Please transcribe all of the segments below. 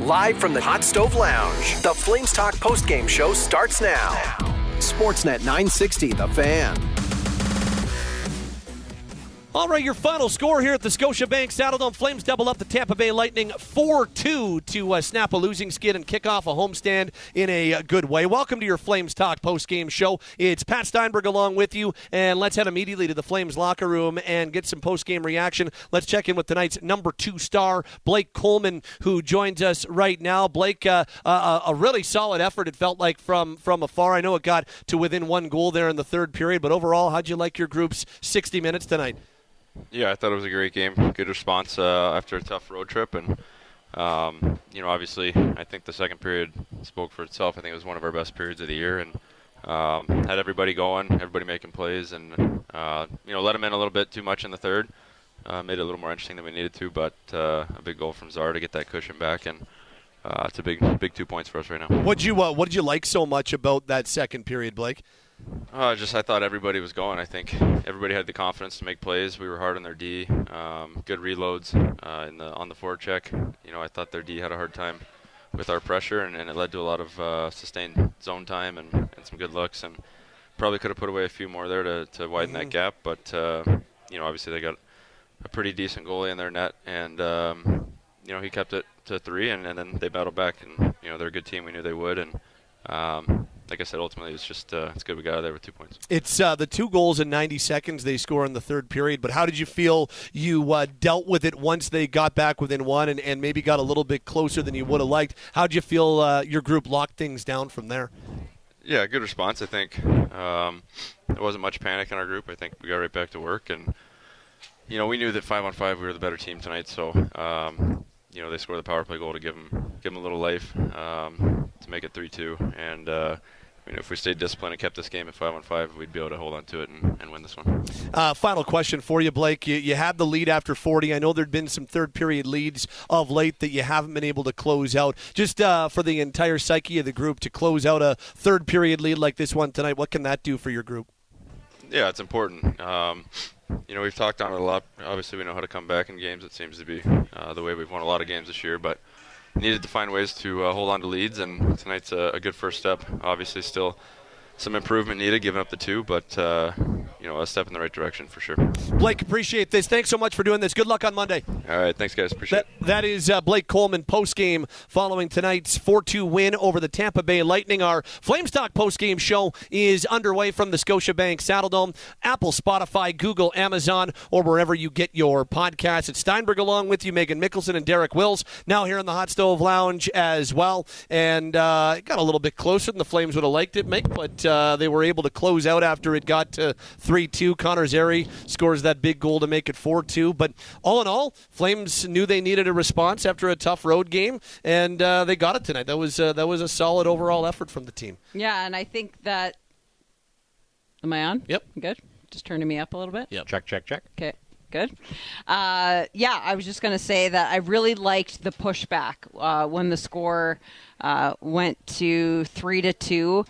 Live from the Hot Stove Lounge, the Flames Talk postgame show starts now. Sportsnet 960, The Fan. All right, your final score here at the Scotiabank Saddledome Flames double up the Tampa Bay Lightning 4-2 to uh, snap a losing skid and kick off a homestand in a uh, good way. Welcome to your Flames Talk post-game show. It's Pat Steinberg along with you, and let's head immediately to the Flames locker room and get some post-game reaction. Let's check in with tonight's number two star, Blake Coleman, who joins us right now. Blake, uh, a really solid effort. It felt like from from afar. I know it got to within one goal there in the third period, but overall, how'd you like your group's 60 minutes tonight? Yeah, I thought it was a great game. Good response uh, after a tough road trip, and um, you know, obviously, I think the second period spoke for itself. I think it was one of our best periods of the year, and um, had everybody going, everybody making plays, and uh, you know, let them in a little bit too much in the third. Uh, made it a little more interesting than we needed to, but uh, a big goal from Czar to get that cushion back, and uh, it's a big, big two points for us right now. What you uh, what did you like so much about that second period, Blake? Uh, just I thought everybody was going. I think everybody had the confidence to make plays. We were hard on their D. Um, good reloads uh, in the on the forward check. You know, I thought their D had a hard time with our pressure, and, and it led to a lot of uh, sustained zone time and, and some good looks. And probably could have put away a few more there to, to widen mm-hmm. that gap. But uh, you know, obviously they got a pretty decent goalie in their net, and um, you know he kept it to three, and, and then they battled back. And you know they're a good team. We knew they would, and um, like I said, ultimately it's just uh, it's good we got out of there with two points. It's uh, the two goals in 90 seconds they score in the third period. But how did you feel you uh, dealt with it once they got back within one and, and maybe got a little bit closer than you would have liked? How did you feel uh, your group locked things down from there? Yeah, good response. I think um, there wasn't much panic in our group. I think we got right back to work, and you know we knew that five on five we were the better team tonight. So um, you know they scored the power play goal to give them give them a little life um, to make it three two, and uh, you know, if we stayed disciplined and kept this game at five on five, we'd be able to hold on to it and, and win this one. Uh, final question for you, Blake. You, you had the lead after 40. I know there'd been some third period leads of late that you haven't been able to close out. Just uh, for the entire psyche of the group to close out a third period lead like this one tonight, what can that do for your group? Yeah, it's important. Um, you know, we've talked on it a lot. Obviously, we know how to come back in games. It seems to be uh, the way we've won a lot of games this year, but needed to find ways to uh, hold on to leads, and tonight's a, a, good first step. Obviously, still some improvement needed, giving up the two, but uh, you know, a step in the right direction for sure. Blake, appreciate this. Thanks so much for doing this. Good luck on Monday. All right, thanks, guys. Appreciate that, it. That is uh, Blake Coleman post game following tonight's 4 2 win over the Tampa Bay Lightning. Our Flames Talk post game show is underway from the Scotiabank Saddledome, Apple, Spotify, Google, Amazon, or wherever you get your podcasts. It's Steinberg along with you, Meghan Mikkelson and Derek Wills, now here in the Hot Stove Lounge as well. And uh, it got a little bit closer than the Flames would have liked it, Mick, but uh, they were able to close out after it got to 3 2. Connor Zary scores that big goal to make it 4 2. But all in all, Flames knew they needed a response after a tough road game, and uh, they got it tonight. That was, uh, that was a solid overall effort from the team. Yeah, and I think that. Am I on? Yep. Good. Just turning me up a little bit? Yep. Check, check, check. Okay good. Uh, yeah, I was just going to say that I really liked the pushback uh, when the score uh, went to three to two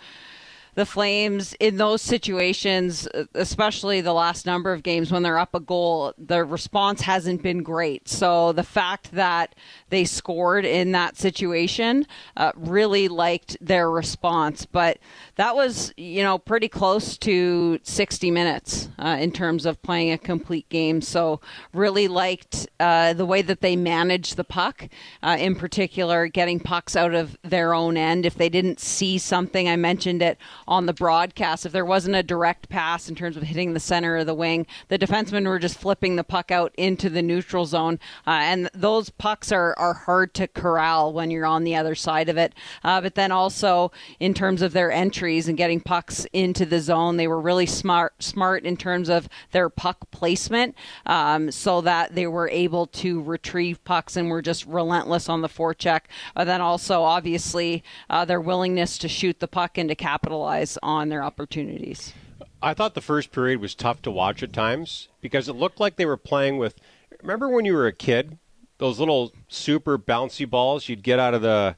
the Flames in those situations, especially the last number of games when they're up a goal, the response hasn't been great. So the fact that they scored in that situation uh, really liked their response. But that was, you know, pretty close to 60 minutes uh, in terms of playing a complete game. So really liked uh, the way that they managed the puck, uh, in particular, getting pucks out of their own end. If they didn't see something, I mentioned it on the broadcast. If there wasn't a direct pass in terms of hitting the center of the wing, the defensemen were just flipping the puck out into the neutral zone. Uh, and those pucks are, are hard to corral when you're on the other side of it. Uh, but then also in terms of their entries and getting pucks into the zone, they were really smart smart in terms of their puck placement um, so that they were able to retrieve pucks and were just relentless on the forecheck. Uh, then also, obviously, uh, their willingness to shoot the puck and to capitalize capitalize on their opportunities. I thought the first period was tough to watch at times because it looked like they were playing with. Remember when you were a kid, those little super bouncy balls you'd get out of the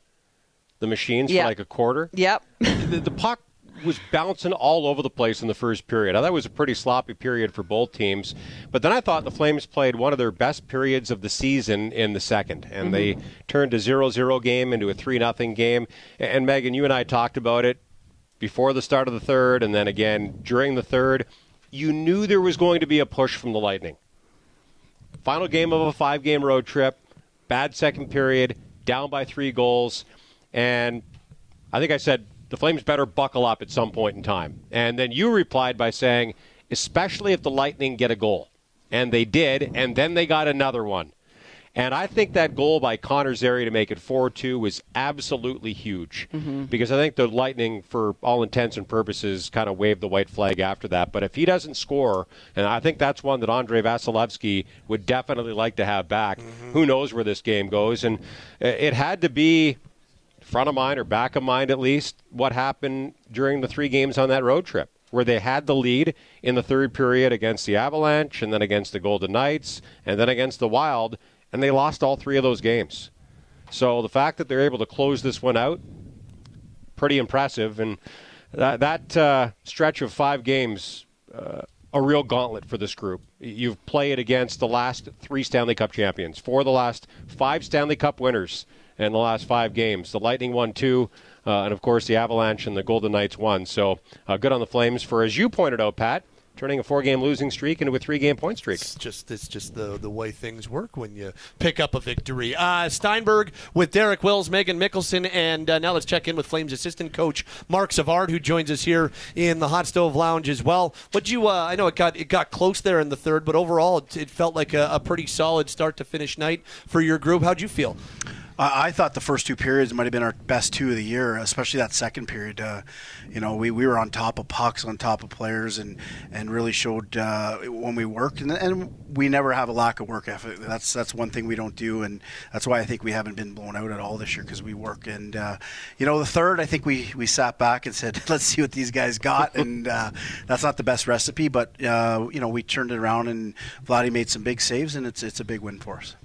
the machines yep. for like a quarter. Yep. the, the, puck was bouncing all over the place in the first period. I thought it was a pretty sloppy period for both teams. But then I thought the Flames played one of their best periods of the season in the second, and mm-hmm. they turned a 0-0 game into a 3-0 game. And Megan, you and I talked about it before the start of the third, and then again during the third. You knew there was going to be a push from the Lightning. Final game of a five-game road trip, bad second period, down by three goals, and I think I said the Flames better buckle up at some point in time. And then you replied by saying, especially if the Lightning get a goal. And they did, and then they got another one. And I think that goal by Connor Zary to make it 4 2 was absolutely huge mm-hmm. because I think the Lightning, for all intents and purposes, kind of waved the white flag after that. But if he doesn't score, and I think that's one that Andrei Vasilevskiy would definitely like to have back, mm-hmm. who knows where this game goes. And it had to be front of mind or back of mind at least what happened during the three games on that road trip where they had the lead in the third period against the Avalanche and then against the Golden Knights and then against the Wild and they lost all three of those games. So the fact that they're able to close this one out pretty impressive and that, that uh, stretch of five games uh, a real gauntlet for this group. You've played against the last three Stanley Cup champions, four of the last five Stanley Cup winners in the last five games. The Lightning won two, uh, and of course the Avalanche and the Golden Knights won. So uh, good on the Flames for, as you pointed out, Pat, turning a four-game losing streak into a three-game point streak. It's just it's just the the way things work when you pick up a victory. Uh, Steinberg with Derek Wills, Meghan Mikkelson, and uh, now let's check in with Flames assistant coach Marc Savard, who joins us here in the Hot Stove Lounge as well. What you? Uh, I know it got it got close there in the third, but overall it, it felt like a, a pretty solid start to finish night for your group. How'd you feel? I thought the first two periods might have been our best two of the year, especially that second period. Uh, you know, we, we were on top of pucks, on top of players, and, and really showed uh, when we worked. And, and we never have a lack of work effort. That's that's one thing we don't do, and that's why I think we haven't been blown out at all this year because we work. And uh, you know, the third, I think we, we sat back and said, let's see what these guys got, and uh, that's not the best recipe, but uh, you know, we turned it around, and Vladdy made some big saves, and it's it's a big win for us.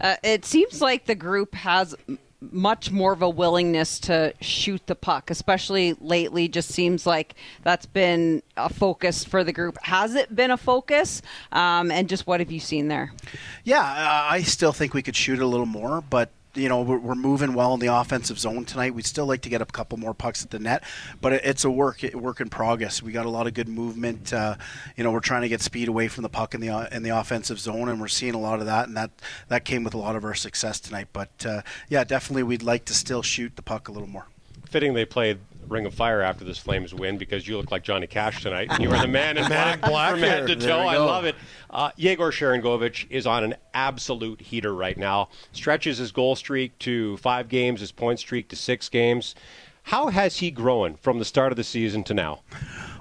Uh, it seems like the group has much more of a willingness to shoot the puck, especially lately. Just seems like that's been a focus for the group. Has it been a focus? Um, and just what have you seen there? Yeah, I still think we could shoot a little more, but you know we're, moving well in the offensive zone tonight. We'd still like to get a couple more pucks at the net, but it, it's a work work in progress. We got a lot of good movement. Uh, you know, we're trying to get speed away from the puck in the in the offensive zone, and we're seeing a lot of that, and that that came with a lot of our success tonight. But uh, yeah, definitely we'd like to still shoot the puck a little more. Fitting they played Ring of Fire after this Flames win because you look like Johnny Cash tonight. And you are the man in black, black from head to toe. I love it. Uh, Yegor Sharangovich is on an absolute heater right now. Stretches his goal streak to five games, his point streak to six games. How has he grown from the start of the season to now?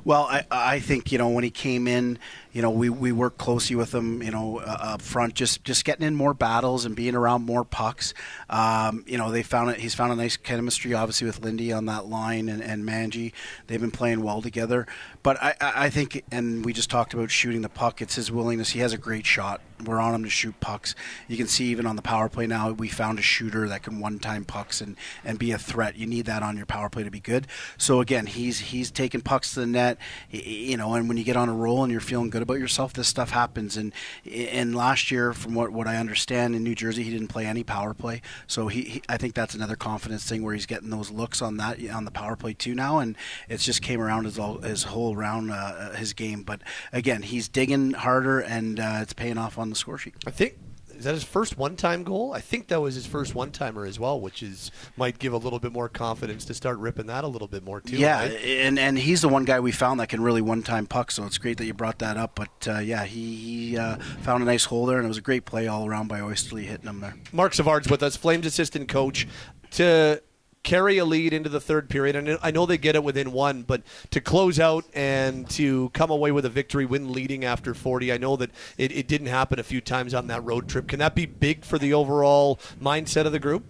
Well, I, I think you know when he came in, you know we, we worked closely with them, you know uh, up front, just just getting in more battles and being around more pucks. Um, you know they found it. He's found a nice chemistry, obviously with Lindy on that line and, and Manji. They've been playing well together. But I, I think, and we just talked about shooting the puck. It's his willingness. He has a great shot. We're on him to shoot pucks. You can see even on the power play now, we found a shooter that can one-time pucks and, and be a threat. You need that on your power play to be good. So again, he's he's taking pucks to the net. You know, and when you get on a roll and you're feeling good about yourself, this stuff happens. And and last year, from what, what I understand, in New Jersey, he didn't play any power play. So he, he I think that's another confidence thing where he's getting those looks on that on the power play too now, and it's just came around his all his whole round uh, his game. But again, he's digging harder, and uh, it's paying off on the score sheet. I think is that his first one-time goal? I think that was his first one-timer as well, which is might give a little bit more confidence to start ripping that a little bit more too. Yeah, right? and and he's the one guy we found that can really one-time puck. So it's great that you brought that up. But uh, yeah, he, he uh, found a nice hole there, and it was a great play all around by Oesterle hitting him there. Marc Savard's with us, Flames assistant coach. To carry a lead into the third period. And I know they get it within one, but to close out and to come away with a victory, win leading after 40, I know that it, it didn't happen a few times on that road trip. Can that be big for the overall mindset of the group?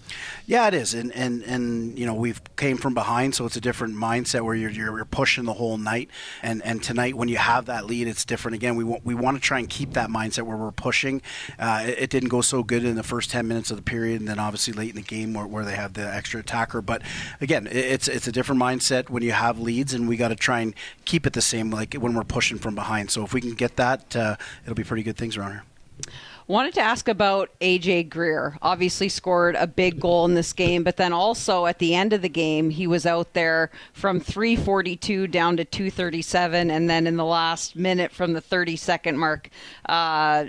Yeah, it is. And, and, and you know, we've came from behind, so it's a different mindset where you're, you're, you're pushing the whole night. And, and tonight, when you have that lead, it's different. Again, we want, we want to try and keep that mindset where we're pushing. Uh, it, it, didn't go so good in the first 10 minutes of the period, and then obviously late in the game where, where they have the extra attacker But again, it's it's a different mindset when you have leads, and we got to try and keep it the same like when we're pushing from behind. So if we can get that, uh, it'll be pretty good things around here. Wanted to ask about AJ Greer. Obviously, scored a big goal in this game, but then also at the end of the game, he was out there from 342 down to 237, and then in the last minute from the 30 second mark, uh,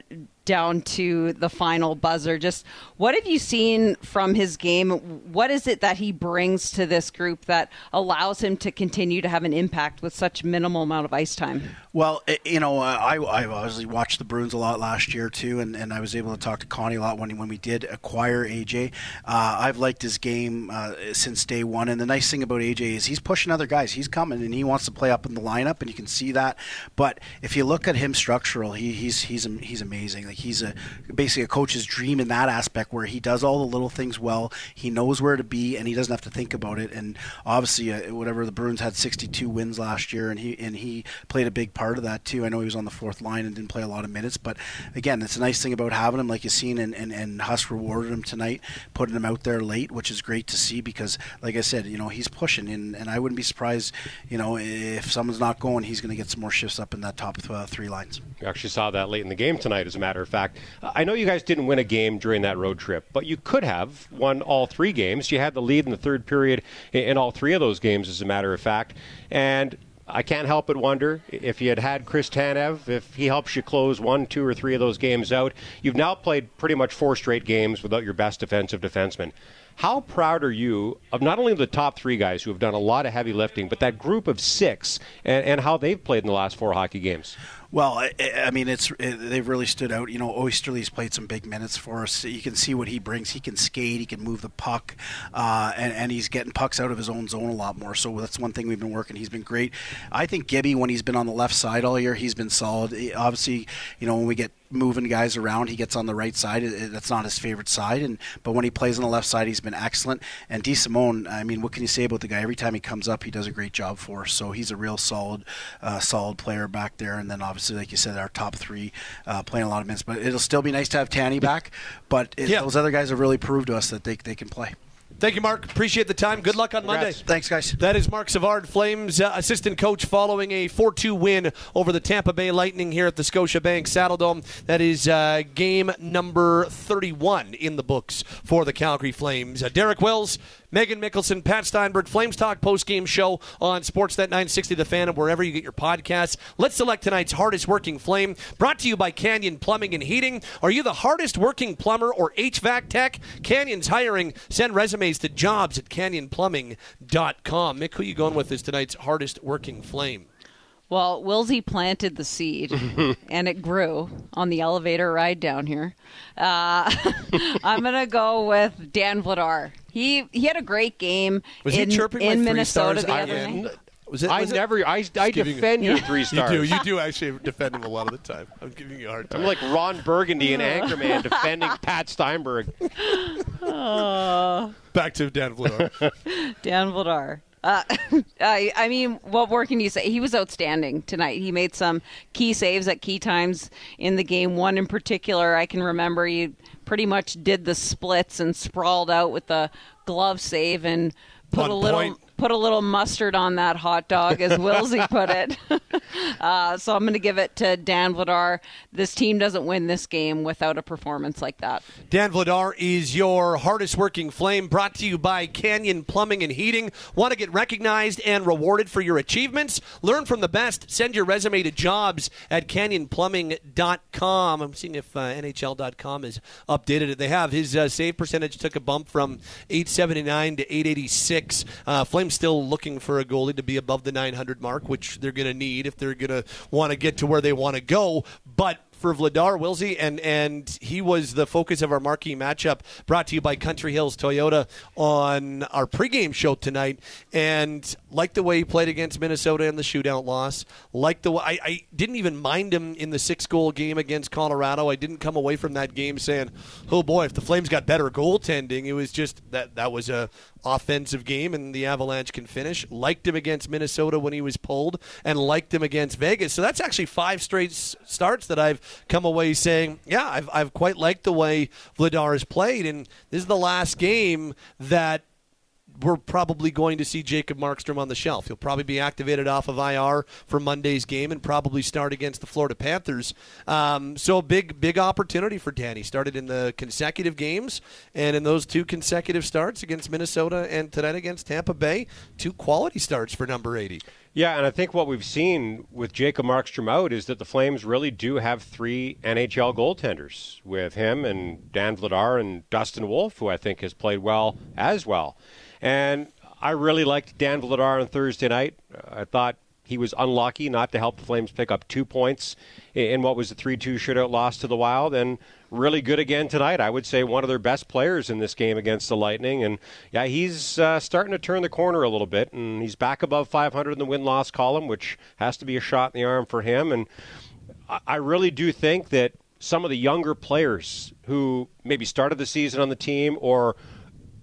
down to the final buzzer. Just what have you seen from his game? What is it that he brings to this group that allows him to continue to have an impact with such minimal amount of ice time? Well, you know, I, I obviously watched the Bruins a lot last year too, and, and I was able to talk to Connie a lot when when we did acquire AJ. Uh, I've liked his game uh, since day one, and the nice thing about AJ is he's pushing other guys. He's coming and he wants to play up in the lineup, and you can see that. But if you look at him structural, he, he's he's he's amazing. Like he's a basically a coach's dream in that aspect where he does all the little things well. He knows where to be and he doesn't have to think about it. And obviously, uh, whatever the Bruins had 62 wins last year, and he and he played a big part of that too. I know he was on the fourth line and didn't play a lot of minutes, but again, it's a nice thing about having him, like you've seen, and, and, and Huss rewarded him tonight, putting him out there late, which is great to see because, like I said, you know he's pushing, and, and I wouldn't be surprised, you know, if someone's not going, he's going to get some more shifts up in that top uh, three lines. We actually saw that late in the game tonight, as a matter of fact. I know you guys didn't win a game during that road trip, but you could have won all three games. You had the lead in the third period in all three of those games, as a matter of fact. And I can't help but wonder if you had had Chris Tanev, if he helps you close one, two, or three of those games out. You've now played pretty much four straight games without your best defensive defenseman. How proud are you of not only the top three guys who have done a lot of heavy lifting, but that group of six and, and how they've played in the last four hockey games? Well, I, I mean, it's it, they've really stood out. You know, Oesterle's played some big minutes for us. You can see what he brings. He can skate. He can move the puck, uh, and and he's getting pucks out of his own zone a lot more. So that's one thing we've been working. He's been great. I think Gibby, when he's been on the left side all year, he's been solid. Obviously, you know, when we get moving guys around. He gets on the right side. That's not his favorite side. And but when he plays on the left side, he's been excellent. And DeSimone, I mean, what can you say about the guy? Every time he comes up, he does a great job for us. So he's a real solid, uh, solid player back there. And then obviously, like you said, our top three uh, playing a lot of minutes. But it'll still be nice to have Tanny back. But it, yeah. those other guys have really proved to us that they they can play. Thank you, Marc. Appreciate the time. Good luck on Congrats. Monday. Thanks, guys. That is Marc Savard, Flames uh, assistant coach, following a 4 2 win over the Tampa Bay Lightning here at the Scotiabank Saddledome. That is uh, game number 31 in the books for the Calgary Flames. Uh, Derek Wills, Meghan Mikkelson, Pat Steinberg, Flames Talk post game show on Sportsnet 960 The Fan and wherever you get your podcasts. Let's select tonight's hardest working flame. Brought to you by Canyon Plumbing and Heating. Are you the hardest working plumber or HVAC tech? Canyon's hiring. Send resumes to jobs at canyonplumbing.com. Mick, who you going with is tonight's hardest working flame? Well, Wilsey planted the seed, and it grew on the elevator ride down here. Uh, I'm gonna go with Dan Vladar. He he had a great game Was in, he chirping in like Minnesota the other night. Was it, I was it- never, I, I defend you- you three stars. You do. You do actually defend him a lot of the time. I'm giving you a hard time. I'm like Ron Burgundy and Anchorman defending Pat Steinberg. Back to Dan Vladar. Dan Vladar. Uh, I, I mean, what more can you say? He was outstanding tonight. He made some key saves at key times in the game. One in particular, I can remember he pretty much did the splits and sprawled out with the glove save and put On a little point. Put a little mustard on that hot dog, as Wilsey put it. uh, so I'm going to give it to Dan Vladar. This team doesn't win this game without a performance like that. Dan Vladar is your hardest working flame, brought to you by Canyon Plumbing and Heating. Want to get recognized and rewarded for your achievements? Learn from the best. Send your resume to jobs at canyonplumbing.com. I'm seeing if uh, NHL.com has updated. They have. His uh, save percentage took a bump from 879 to 886. Uh, Flames still looking for a goalie to be above the 900 mark, which they're going to need if they're going to want to get to where they want to go. But for Vladar Wilsey, and and he was the focus of our marquee matchup, brought to you by Country Hills Toyota on our pregame show tonight. And like the way he played against Minnesota in the shootout loss, like the way I, I didn't even mind him in the six goal game against Colorado. I didn't come away from that game saying, "Oh boy, if the Flames got better goaltending." It was just that that was a offensive game, and the Avalanche can finish. Liked him against Minnesota when he was pulled, and liked him against Vegas. So that's actually five straight s- starts that I've come away saying, yeah, I've, I've quite liked the way Vladar has played. And this is the last game that we're probably going to see Jacob Markstrom on the shelf. He'll probably be activated off of IR for Monday's game and probably start against the Florida Panthers. Um, so big, big opportunity for Danny. Started in the consecutive games, and in those two consecutive starts against Minnesota and tonight against Tampa Bay, two quality starts for number 80. Yeah, and I think what we've seen with Jacob Markstrom out is that the Flames really do have three NHL goaltenders with him and Dan Vladar and Dustin Wolf, who I think has played well as well. And I really liked Dan Vladar on Thursday night. I thought he was unlucky not to help the Flames pick up two points in what was a 3 2 shootout loss to the Wild. And really good again tonight. I would say one of their best players in this game against the Lightning. And yeah, he's uh, starting to turn the corner a little bit. And he's back above 500 in the win loss column, which has to be a shot in the arm for him. And I really do think that some of the younger players who maybe started the season on the team or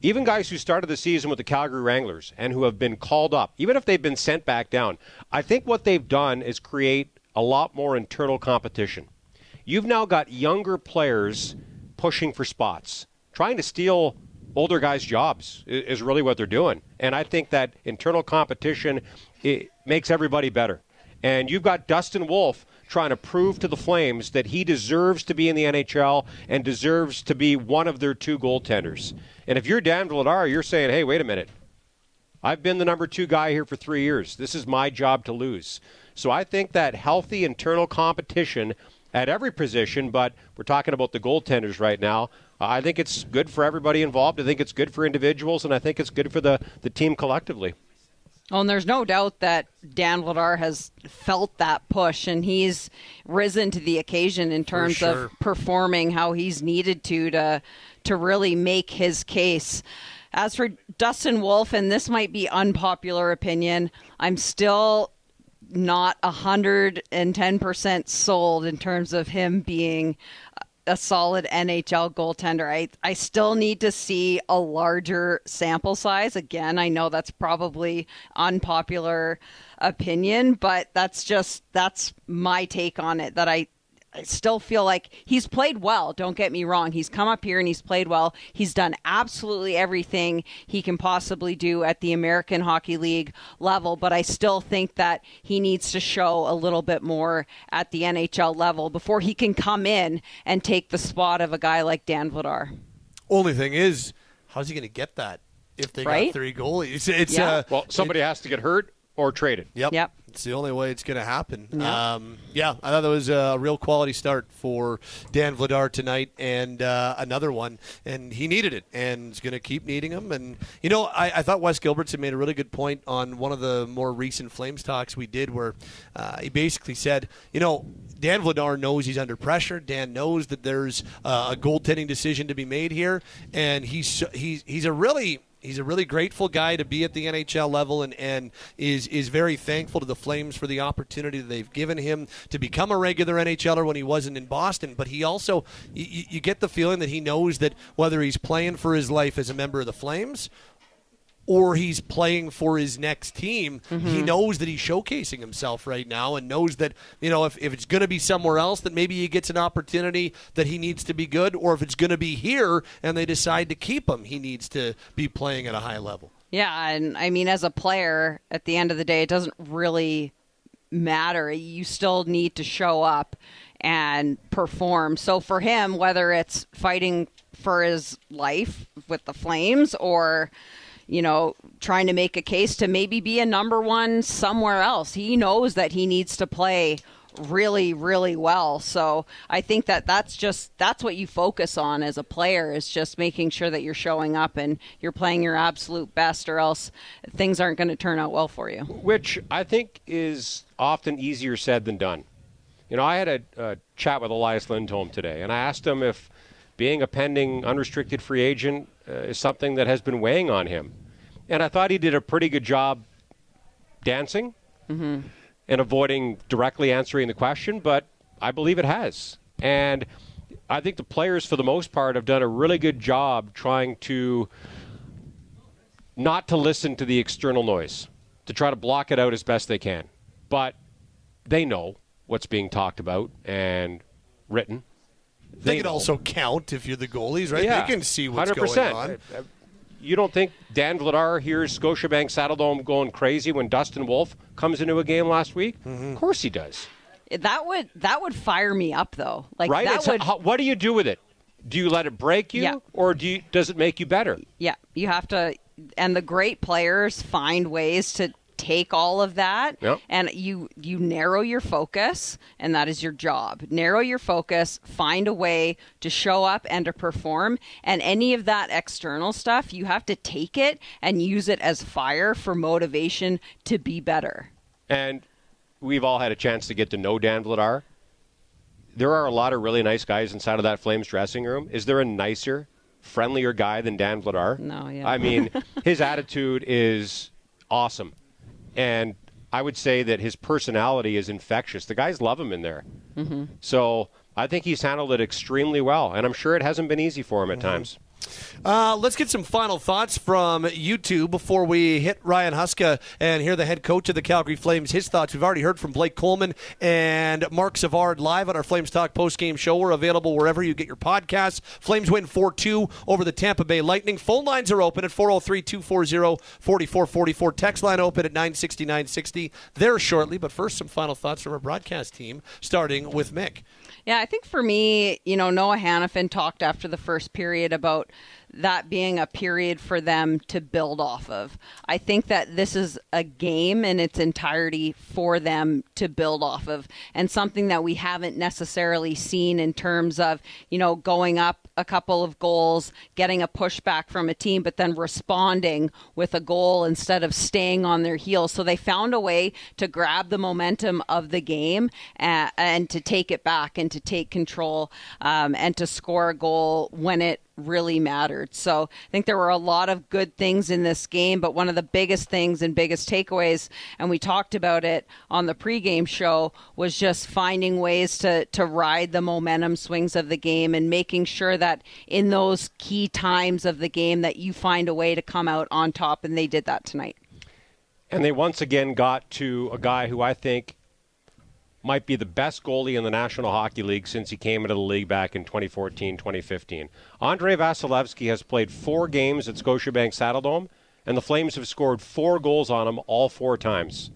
even guys who started the season with the Calgary Wranglers and who have been called up, even if they've been sent back down, I think what they've done is create a lot more internal competition. You've now got younger players pushing for spots, trying to steal older guys' jobs is really what they're doing. And I think that internal competition it makes everybody better. And you've got Dustin Wolf trying to prove to the Flames that he deserves to be in the NHL and deserves to be one of their two goaltenders. And if you're Dan Vladar, you're saying, hey, wait a minute. I've been the number two guy here for three years. This is my job to lose. So I think that healthy internal competition at every position, but we're talking about the goaltenders right now. I think it's good for everybody involved. I think it's good for individuals, and I think it's good for the, the team collectively. Well, and there's no doubt that Dan Vladar has felt that push, and he's risen to the occasion in terms sure. of performing how he's needed to to to really make his case. As for Dustin Wolf, and this might be unpopular opinion, I'm still not 110% sold in terms of him being a solid NHL goaltender. I I still need to see a larger sample size. Again, I know that's probably unpopular opinion, but that's just that's my take on it that I still feel like he's played well. Don't get me wrong. He's come up here and he's played well. He's done absolutely everything he can possibly do at the American Hockey League level, but I still think that he needs to show a little bit more at the NHL level before he can come in and take the spot of a guy like Dan Vladar. Only thing is, how's he going to get that if they right? got three goalies? It's yeah. uh, well, somebody it, has to get hurt or traded. Yep. Yep. It's the only way it's going to happen. Yeah. Um, yeah, I thought that was a real quality start for Dan Vladar tonight, and uh, another one, and he needed it, and is going to keep needing him. And you know, I, I, thought Wes Gilbertson made a really good point on one of the more recent Flames talks we did, where uh, he basically said, you know, Dan Vladar knows he's under pressure. Dan knows that there's uh, a goaltending decision to be made here, and he's he's he's a really he's a really grateful guy to be at the NHL level and, and is is very thankful to the Flames for the opportunity that they've given him to become a regular NHLer when he wasn't in Boston. But he also, you, you get the feeling that he knows that whether he's playing for his life as a member of the Flames or he's playing for his next team, mm-hmm. he knows that he's showcasing himself right now and knows that, you know, if, if it's going to be somewhere else, that maybe he gets an opportunity that he needs to be good, or if it's going to be here and they decide to keep him, he needs to be playing at a high level. Yeah, and I mean, as a player, at the end of the day, it doesn't really matter. You still need to show up and perform. So for him, whether it's fighting for his life with the Flames or you know, trying to make a case to maybe be a number one somewhere else. He knows that he needs to play really really well. So i think that that's just that's what you focus on as a player is just making sure that you're showing up and you're playing your absolute best or else things aren't going to turn out well for you. Which i think is often easier said than done. You know i had a, a chat with Elias Lindholm today and i asked him if being a pending unrestricted free agent uh, is something that has been weighing on him. And I thought he did a pretty good job dancing mm-hmm. and avoiding directly answering the question, but I believe it has. And I think the players, for the most part, have done a really good job trying to not to listen to the external noise, to try to block it out as best they can. But they know what's being talked about and written they, they can also count if you're the goalies, right? Yeah, they can see what's 100%. going on. you don't think Dan Vladar hears Scotiabank Saddledome going crazy when Dustin Wolf comes into a game last week? Mm-hmm. Of course he does. That would that would fire me up though. Like right? that It's- would how- what do you do with it? Do you let it break you, Yeah. or do you, does it make you better? Yeah, you have to, and the great players find ways to take all of that, Yep. and you you narrow your focus, and that is your job. Narrow your focus, find a way to show up and to perform, and any of that external stuff, you have to take it and use it as fire for motivation to be better. And we've all had a chance to get to know Dan Vladar. There are a lot of really nice guys inside of that Flames dressing room. Is there a nicer, friendlier guy than Dan Vladar? No, yeah. I mean, his attitude is awesome. And I would say that his personality is infectious. The guys love him in there. Mm-hmm. So I think he's handled it extremely well. And I'm sure it hasn't been easy for him at times. Uh, let's get some final thoughts from you two before we hit Ryan Huska and hear the head coach of the Calgary Flames. His thoughts. We've already heard from Blake Coleman and Marc Savard live on our Flames Talk post-game show. We're available wherever you get your podcasts. Flames win 4-2 over the Tampa Bay Lightning. Phone lines are open at 403-240-4444. Text line open at 960-960. There shortly, but first some final thoughts from our broadcast team, starting with Mick. Yeah, I think for me, you know, Noah Hanifin talked after the first period about that being a period for them to build off of. I think that this is a game in its entirety for them to build off of and something that we haven't necessarily seen in terms of, you know, going up a couple of goals, getting a pushback from a team, but then responding with a goal instead of staying on their heels. So they found a way to grab the momentum of the game and, and to take it back and to take control um, and to score a goal when it really mattered. So I think there were a lot of good things in this game, but one of the biggest things and biggest takeaways, and we talked about it on the pregame show, was just finding ways to to ride the momentum swings of the game and making sure that in those key times of the game that you find a way to come out on top, and they did that tonight. And they once again got to a guy who I think might be the best goalie in the National Hockey League since he came into the league back in 2014 2015. Andrei Vasilevskiy has played four games at Scotiabank Saddledome, and the Flames have scored four goals on him all four times.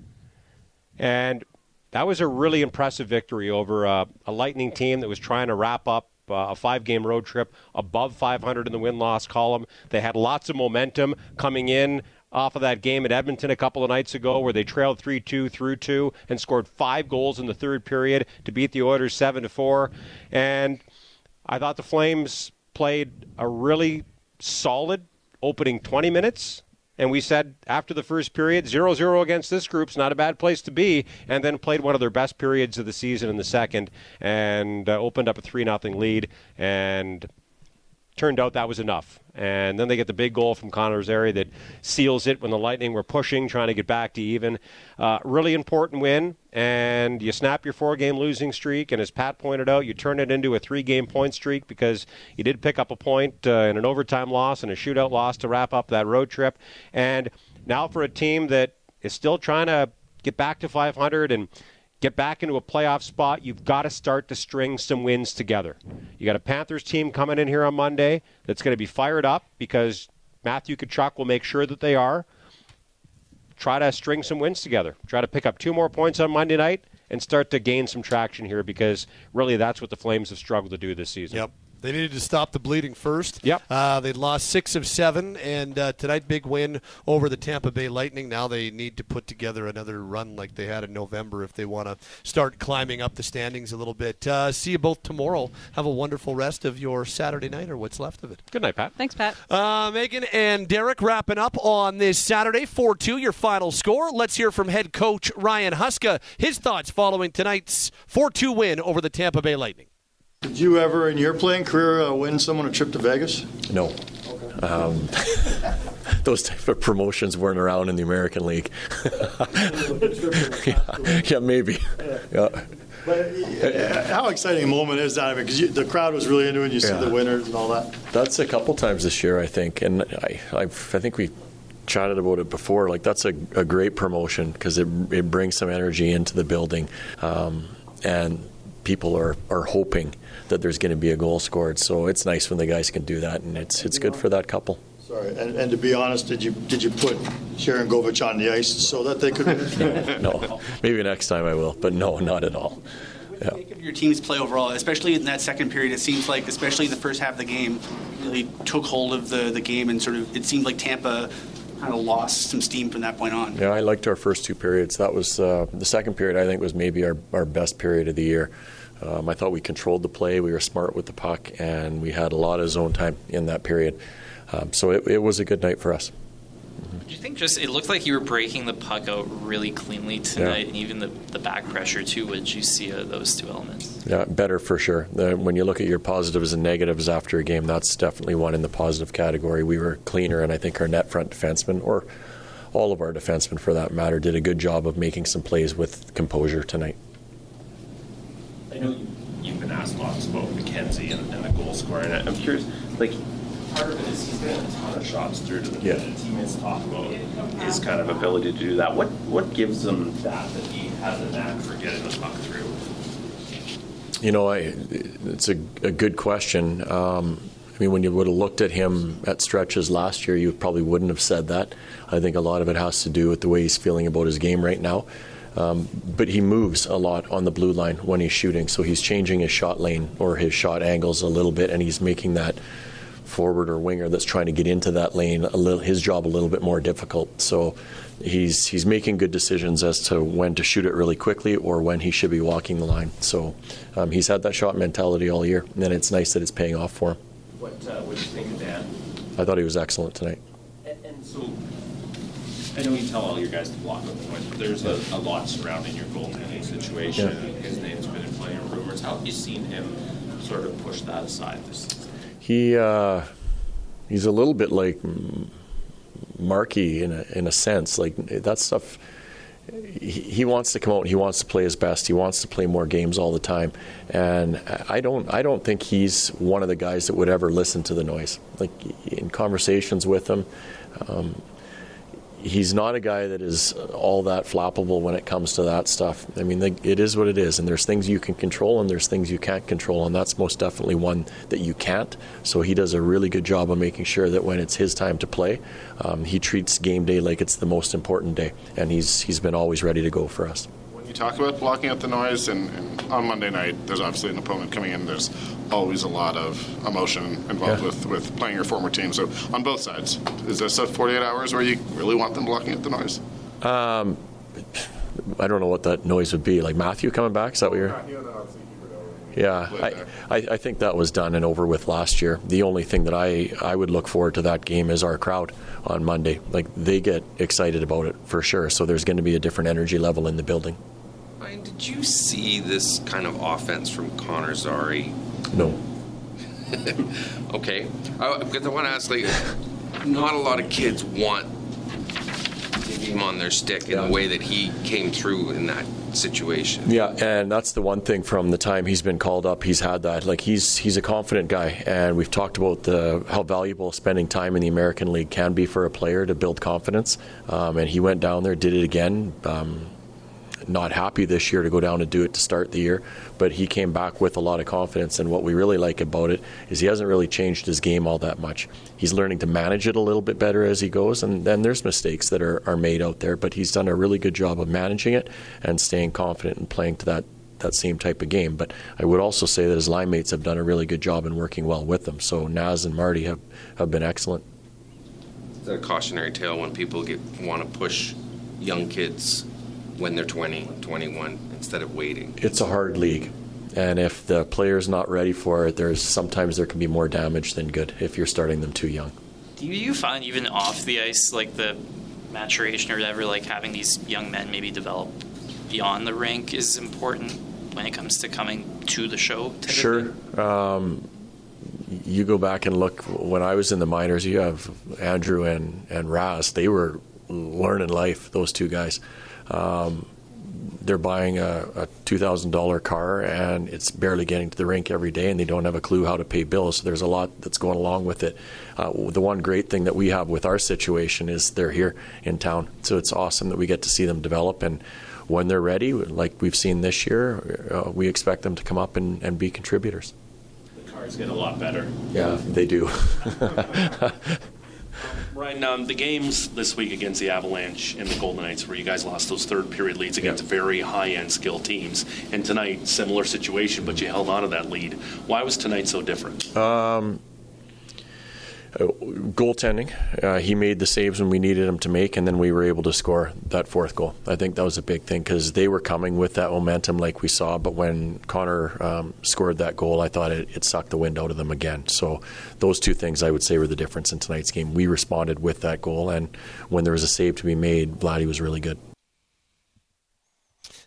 And that was a really impressive victory over uh, a Lightning team that was trying to wrap up uh, a five game road trip above 500 in the win loss column. They had lots of momentum coming in off of that game at Edmonton a couple of nights ago where they trailed 3 2 through 2 and scored five goals in the third period to beat the Oilers 7-4 And I thought the Flames played a really solid opening 20 minutes. And we said after the first period, 0 0 against this group's not a bad place to be. And then played one of their best periods of the season in the second and uh, opened up a 3 0 lead. And turned out that was enough. And then they get the big goal from Connor Zary that seals it when the Lightning were pushing, trying to get back to even. Uh, really important win, and you snap your four game losing streak. And as Pat pointed out, you turn it into a three game point streak because you did pick up a point uh, in an overtime loss and a shootout loss to wrap up that road trip. And now for a team that is still trying to get back to 500 and get back into a playoff spot, you've got to start to string some wins together. You got a Panthers team coming in here on Monday that's going to be fired up because Matthew Tkachuk will make sure that they are. Try to string some wins together. Try to pick up two more points on Monday night and start to gain some traction here because really that's what the Flames have struggled to do this season. Yep. They needed to stop the bleeding first. Yep. Uh, they'd lost six of seven, and uh, tonight big win over the Tampa Bay Lightning. Now they need to put together another run like they had in November if they want to start climbing up the standings a little bit. Uh, see you both tomorrow. Have a wonderful rest of your Saturday night or what's left of it. Good night, Pat. Thanks, Pat. Uh, Megan and Derek wrapping up on this Saturday, 4 2, your final score. Let's hear from head coach Ryan Huska, his thoughts following tonight's 4 2 win over the Tampa Bay Lightning. Did you ever, in your playing career, uh, win someone a trip to Vegas? No. Um, those type of promotions weren't around in the American League. yeah, yeah, maybe. Yeah. But uh, how exciting a moment is that? Because the crowd was really into it. You see the winners and all that. That's a couple times this year, I think, and I, I, I think we chatted about it before. Like that's a, a great promotion because it, it brings some energy into the building, um, and people are, are hoping that there's going to be a goal scored. So it's nice when the guys can do that, and it's it's good for that couple. Sorry, and, and to be honest, did you did you put Sharangovich on the ice so that they could? no, maybe next time I will, but no, not at all. Yeah. of your team's play overall, especially in that second period, it seems like, especially in the first half of the game, really took hold of the, the game and sort of it seemed like Tampa kind of lost some steam from that point on. Yeah, I liked our first two periods. That was uh, the second period. I think was maybe our, our best period of the year. Um, I thought we controlled the play. We were smart with the puck, and we had a lot of zone time in that period. Um, so it, it was a good night for us. Do you think just it looked like you were breaking the puck out really cleanly tonight, yeah. and even the, the back pressure too? What did you see of those two elements? Yeah, better for sure. The, when you look at your positives and negatives after a game, that's definitely one in the positive category. We were cleaner, and I think our net front defensemen, or all of our defensemen for that matter, did a good job of making some plays with composure tonight. I know you've been asked lots about MacKenzie and, and the goal scoring. I'm curious, like part of it is he's getting a ton of shots through to the yeah. teammates talk about his kind of ability to do that. What what gives him that that he has a knack for getting the puck through? You know, I, it's a, a good question. Um, I mean, when you would have looked at him at stretches last year, you probably wouldn't have said that. I think a lot of it has to do with the way he's feeling about his game right now. Um, but he moves a lot on the blue line when he's shooting, so he's changing his shot lane or his shot angles a little bit, and he's making that forward or winger that's trying to get into that lane a little, his job a little bit more difficult. So he's he's making good decisions as to when to shoot it really quickly or when he should be walking the line. So um, he's had that shot mentality all year, and it's nice that it's paying off for him. What uh, what do you think of Dan? I thought he was excellent tonight. And, and so I know you tell all your guys to block the point, but there's a, a lot surrounding your goaltending situation. Yeah. His name's been in plenty of rumors. How have you seen him sort of push that aside this season? he uh, he's a little bit like Marky in a, in a sense. Like that stuff, he, he, wants to come out. He wants to play his best. He wants to play more games all the time. And I don't I don't think he's one of the guys that would ever listen to the noise. Like in conversations with him. Um, he's not a guy that is all that flappable when it comes to that stuff. I mean, it is what it is, and there's things you can control and there's things you can't control, and that's most definitely one that you can't. So he does a really good job of making sure that when it's his time to play, um, he treats game day like it's the most important day, and he's he's been always ready to go for us you talk about blocking out the noise, and, and, on Monday night, there's obviously an opponent coming in. There's always a lot of emotion involved yeah. with, with playing your former team. So on both sides, is this a 48 hours where you really want them blocking out the noise? Um, I don't know what that noise would be. Like Matthew coming back? Is that what you're? Yeah, I, I, I, think that was done and over with last year. The only thing that I, I would look forward to that game is our crowd on Monday. Like they get excited about it for sure. So there's going to be a different energy level in the building. Ryan, did you see this kind of offense from Connor Zary? No. okay, because I want to ask, like, not a lot of kids want him on their stick in yeah. the way that he came through in that situation. Yeah, and that's the one thing from the time he's been called up, he's had that. Like he's he's a confident guy, and we've talked about the how valuable spending time in the American League can be for a player to build confidence. Um, and he went down there, did it again. Um, not happy this year to go down and do it to start the year, but he came back with a lot of confidence. And what we really like about it is he hasn't really changed his game all that much. He's learning to manage it a little bit better as he goes, and then there's mistakes that are, are made out there, but he's done a really good job of managing it and staying confident and playing to that that same type of game. But I would also say that his line mates have done a really good job in working well with them. So Naz and Marty have, have been excellent. A cautionary tale when people get want to push young kids when they're 20, 21, instead of waiting. It's a hard league. And if the player's not ready for it, there's sometimes there can be more damage than good if you're starting them too young. Do you find even off the ice, like the maturation or whatever, like having these young men maybe develop beyond the rink is important when it comes to coming to the show? Typically? Sure. Um, you go back and look when I was in the minors. You have Andrew and and Raz. They were learning life. Those two guys. Um, they're buying a, a $2,000 car and it's barely getting to the rink every day and they don't have a clue how to pay bills. So there's a lot that's going along with it. Uh, the one great thing that we have with our situation is they're here in town. So it's awesome that we get to see them develop. And when they're ready, like we've seen this year, uh, we expect them to come up and, and be contributors. The cars get a lot better. Yeah, they do. Ryan, um, the games this week against the Avalanche and the Golden Knights, where you guys lost those third period leads against very high end skill teams, and tonight similar situation, but you held on to that lead. Why was tonight so different? Um, uh, goaltending. Uh, he made the saves when we needed him to make, and then we were able to score that fourth goal. I think that was a big thing because they were coming with that momentum like we saw, but when Connor um, scored that goal, I thought it, it, sucked the wind out of them again. So those two things I would say were the difference in tonight's game. We responded with that goal, and when there was a save to be made, Vladdy was really good.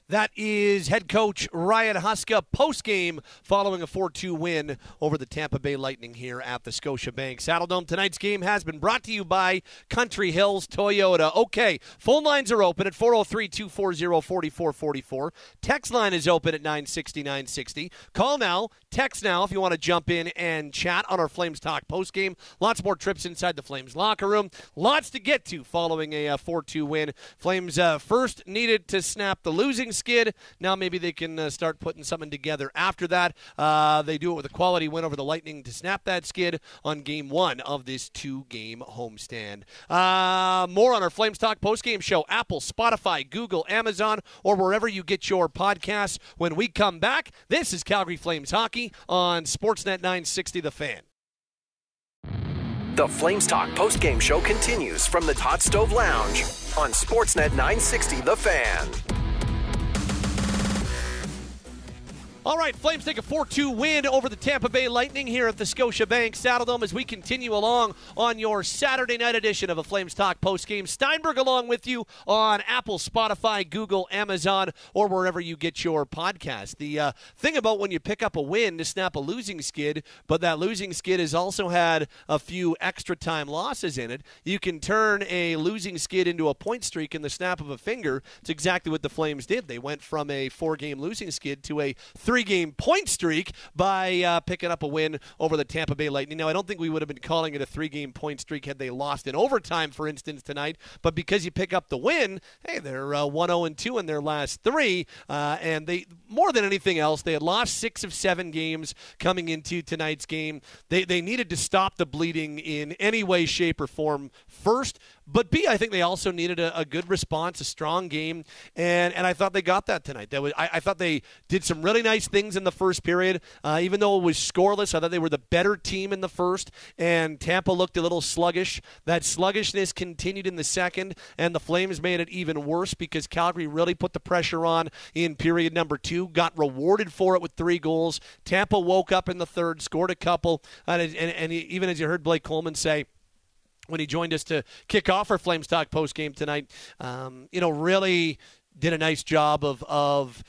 That is head coach Ryan Huska post game following a 4 2 win over the Tampa Bay Lightning here at the Scotiabank Saddledome. Tonight's game has been brought to you by Country Hills Toyota. Okay, phone lines are open at 403 240 4444. Text line is open at 960 960. Call now, text now if you want to jump in and chat on our Flames Talk post game. Lots more trips inside the Flames locker room. Lots to get to following a 4 2 win. Flames uh, first needed to snap the losing skid. Now maybe they can uh, start putting something together after that. Uh, they do it with a quality win over the Lightning to snap that skid on game one of this two game homestand. Uh, more on our Flames Talk postgame show Apple, Spotify, Google, Amazon, or wherever you get your podcasts. When we come back, this is Calgary Flames Hockey on Sportsnet 960 The Fan. The Flames Talk postgame show continues from the Hot Stove Lounge on Sportsnet 960 The Fan. All right, Flames take a 4 2 win over the Tampa Bay Lightning here at the Scotiabank Saddledome as we continue along on your Saturday night edition of a Flames Talk postgame. Steinberg along with you on Apple, Spotify, Google, Amazon, or wherever you get your podcast. The uh, thing about when you pick up a win to snap a losing skid, but that losing skid has also had a few extra time losses in it, you can turn a losing skid into a point streak in the snap of a finger. It's exactly what the Flames did. They went from a four game losing skid to a three game point streak by uh, picking up a win over the Tampa Bay Lightning. Now, I don't think we would have been calling it a three game point streak had they lost in overtime, for instance, tonight. But because you pick up the win, hey, they're uh, 1 0 2 in their last three. Uh, and they, more than anything else, they had lost six of seven games coming into tonight's game. They, they needed to stop the bleeding in any way, shape, or form first. But B, I think they also needed a, a, good response, a strong game, and and I thought they got that tonight. That was I, I thought they did some really nice things in the first period. Uh, even though it was scoreless, I thought they were the better team in the first, and Tampa looked a little sluggish. That sluggishness continued in the second, and the Flames made it even worse because Calgary really put the pressure on in period number two, got rewarded for it with three goals. Tampa woke up in the third, scored a couple, and, and, and even as you heard Blake Coleman say when he joined us to kick off our Flames Talk post game tonight. Um, you know, really did a nice job of of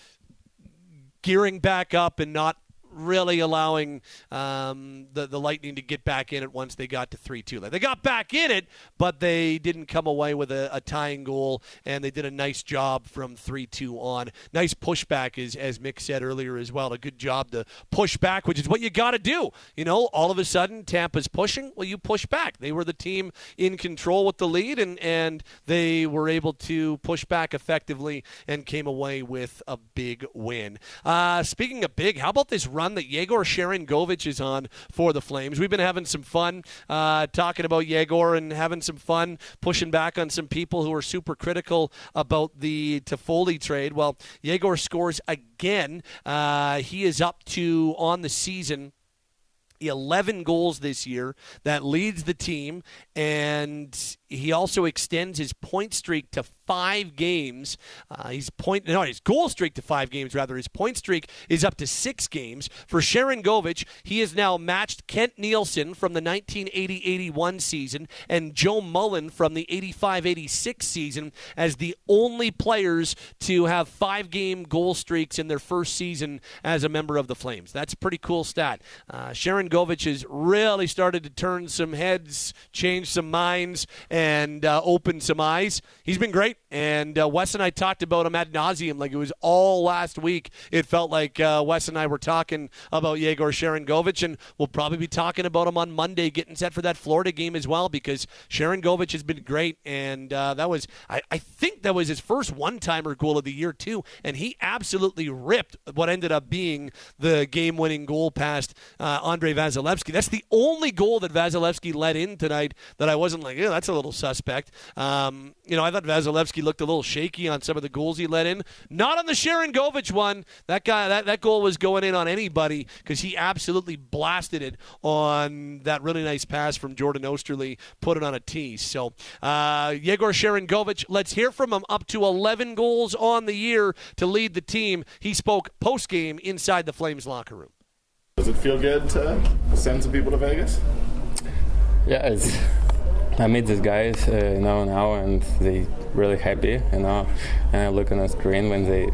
gearing back up and not really allowing um, the the Lightning to get back in it once they got to three two. They got back in it, but they didn't come away with a, a tying goal, and they did a nice job from three two on. Nice pushback, as as Mick said earlier as well. A good job to push back, which is what you got to do. You know, all of a sudden Tampa's pushing. Well, you push back. They were the team in control with the lead, and and they were able to push back effectively and came away with a big win. Uh, speaking of big, how about this run? Run that Yegor Sharangovich is on for the Flames. We've been having some fun uh, talking about Yegor and having some fun pushing back on some people who are super critical about the Toffoli trade. Well, Yegor scores again. Uh, he is up to on the season 11 goals this year. That leads the team, and he also extends his point streak to five games. Uh, he's point no, his goal streak to five games rather. His point streak is up to six games. For Sharangovich, he has now matched Kent Nilsson from the 1980-81 season and Joe Mullen from the 85-86 season as the only players to have five-game goal streaks in their first season as a member of the Flames. That's a pretty cool stat. Uh, Sharangovich has really started to turn some heads, change some minds, and uh, open some eyes. He's been great. And uh, Wes and I talked about him ad nauseum. Like it was all last week. It felt like uh, Wes and I were talking about Yegor Sharangovich, and we'll probably be talking about him on Monday, getting set for that Florida game as well, because Sharangovich has been great. And uh, that was, I, I think that was his first one timer goal of the year, too. And he absolutely ripped what ended up being the game winning goal past uh, Andrei Vasilevskiy. That's the only goal that Vasilevskiy let in tonight that I wasn't like, yeah, that's a little suspect. Um, you know, I thought Vasilevskiy looked a little shaky on some of the goals he let in. Not on the Sharangovich one. That guy, that, that goal was going in on anybody because he absolutely blasted it on that really nice pass from Jordan Oesterle, put it on a tee. So, uh, Yegor Sharangovich, let's hear from him. Up to 11 goals on the year to lead the team. He spoke post game inside the Flames locker room. Does it feel good to send some people to Vegas? Yeah, it's. I meet these guys, uh, you know, now, and they really happy, you know. And I look on the screen when they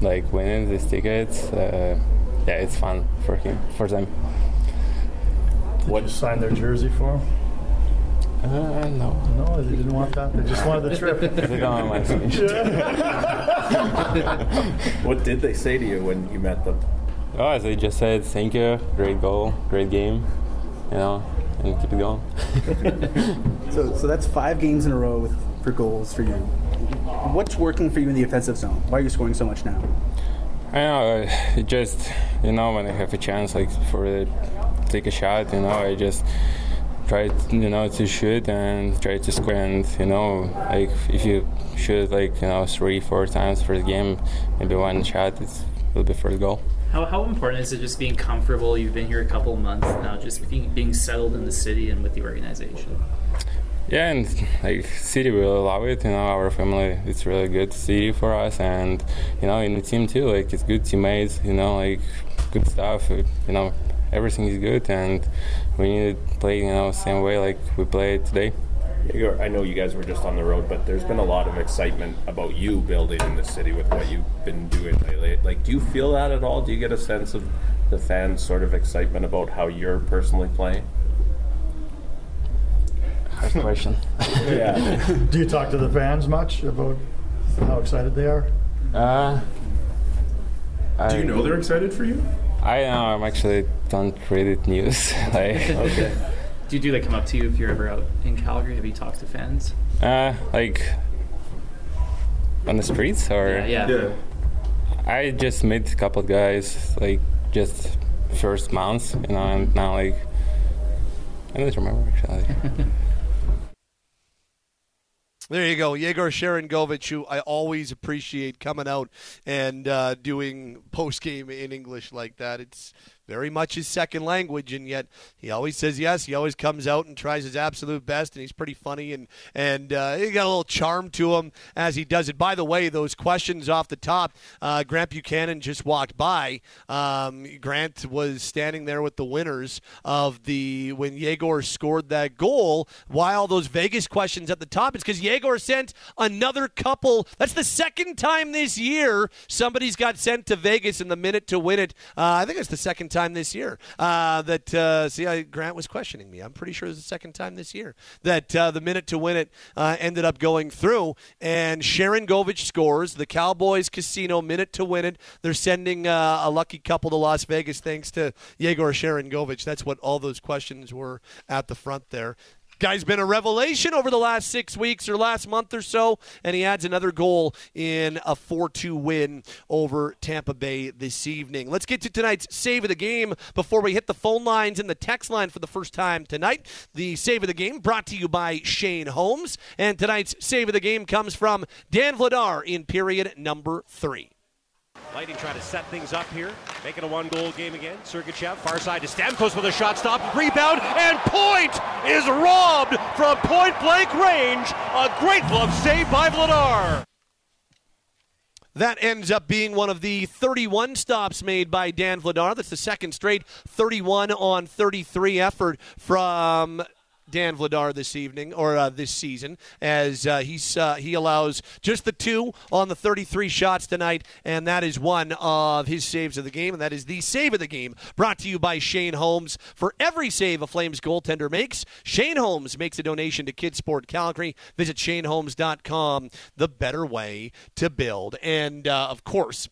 like winning these tickets. Uh, yeah, it's fun for him, for them. What? Did you sign their jersey for them? Uh, no. No, they didn't want that. They just wanted the trip. they don't want my signature. what did they say to you when you met them? Oh, they just said thank you, great goal, great game, you know, and keep it going. so, so that's five games in a row with, for goals for you. What's working for you in the offensive zone? Why are you scoring so much now? I know, uh, just you know, when I have a chance, like for the, take a shot, you know, I just try, you know, to shoot and try to score. And you know, like if you shoot like you know three, four times for the game, maybe one shot, it's will be for the goal. How, how important is it just being comfortable? You've been here a couple months now, just being, being settled in the city and with the organization. Yeah, and like city will allow it. You know, our family it's really good city for us, and you know, in the team too. Like it's good teammates. You know, like good stuff. You know, everything is good, and we need to play. You know, same way like we played today. I know you guys were just on the road, but there's been a lot of excitement about you building in the city with what you've been doing lately. Like, do you feel that at all? Do you get a sense of the fans' sort of excitement about how you're personally playing? Hard question. yeah. do you talk to the fans much about how excited they are? Uh, do you know they're excited for you? I know. I'm actually don't read it news. like, okay. Do you do they come up to you if you're ever out in Calgary? Have you talked to fans? Uh, like on the streets or yeah, yeah. yeah. I just met a couple of guys like just first months, you know, and now like I don't remember actually. There you go, Yegor Sharangovich, who I always appreciate coming out and uh, doing post game in English like that. It's very much his second language, and yet he always says yes. He always comes out and tries his absolute best, and he's pretty funny, and and uh, he got a little charm to him as he does it. By the way, those questions off the top, uh, Grant Buchanan just walked by. Um, Grant was standing there with the winners of the when Yegor scored that goal. Why all those Vegas questions at the top? It's because Yegor sent another couple. That's the second time this year somebody's got sent to Vegas in the minute to win it. Uh, I think it's the second time time this year uh, that uh, see I, Grant was questioning me. I'm pretty sure it was the second time this year that uh, the minute to win it uh, ended up going through. And Sharangovich scores the Cowboys Casino minute to win it. They're sending uh, a lucky couple to Las Vegas thanks to Yegor Sharangovich. That's what all those questions were at the front there. Guy's been a revelation over the last six weeks or last month or so, and he adds another goal in a 4 2 win over Tampa Bay this evening. Let's get to tonight's save of the game before we hit the phone lines and the text line for the first time tonight. The save of the game brought to you by Shane Holmes, and tonight's save of the game comes from Dan Vladar in period number three. Lightning trying to set things up here, making a one-goal game again. Sergachev, far side to Stamkos with a shot stop, rebound, and point is robbed from point-blank range. A great glove save by Vladar. That ends up being one of the 31 stops made by Dan Vladar. That's the second straight 31 on 33 effort from Dan Vladar this evening or uh, this season, as uh, he's uh, he allows just the two on the 33 shots tonight, and that is one of his saves of the game, and that is the save of the game. Brought to you by Shane Holmes. For every save a Flames goaltender makes, Shane Holmes makes a donation to Kidsport Calgary. Visit ShaneHolmes.com. The better way to build, and uh, of course.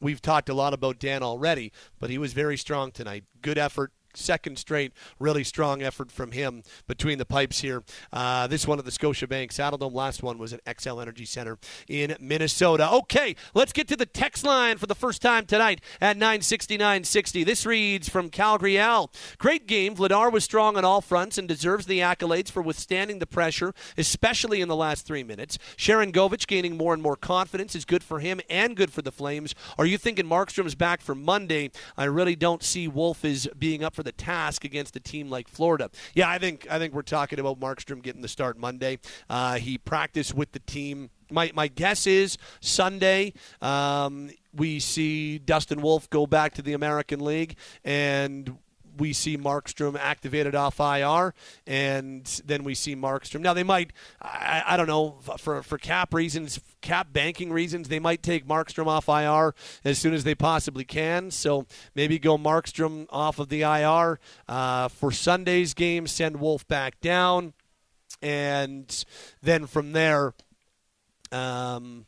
We've talked a lot about Dan already, but he was very strong tonight. Good effort, second straight really strong effort from him between the pipes here. Uh, this one at the Scotiabank Saddledome. Last one was at Xcel Energy Center in Minnesota. Okay, let's get to the text line for the first time tonight at 96960. This reads from Calgary Al. Great game. Vladar was strong on all fronts and deserves the accolades for withstanding the pressure, especially in the last three minutes. Sharangovich gaining more and more confidence is good for him and good for the Flames. Are you thinking Markstrom's back for Monday? I really don't see Wolf as being up for the task against a team like Florida. Yeah, I think I think we're talking about Markstrom getting the start Monday. Uh, he practiced with the team. My, my guess is Sunday um, we see Dustin Wolf go back to the American League and we see Markstrom activated off IR, and then we see Markstrom. Now they might, I, I, don't know, for for cap reasons, cap banking reasons, they might take Markstrom off IR as soon as they possibly can. So maybe go Markstrom off of the IR uh, for Sunday's game, send Wolf back down, and then from there. Um,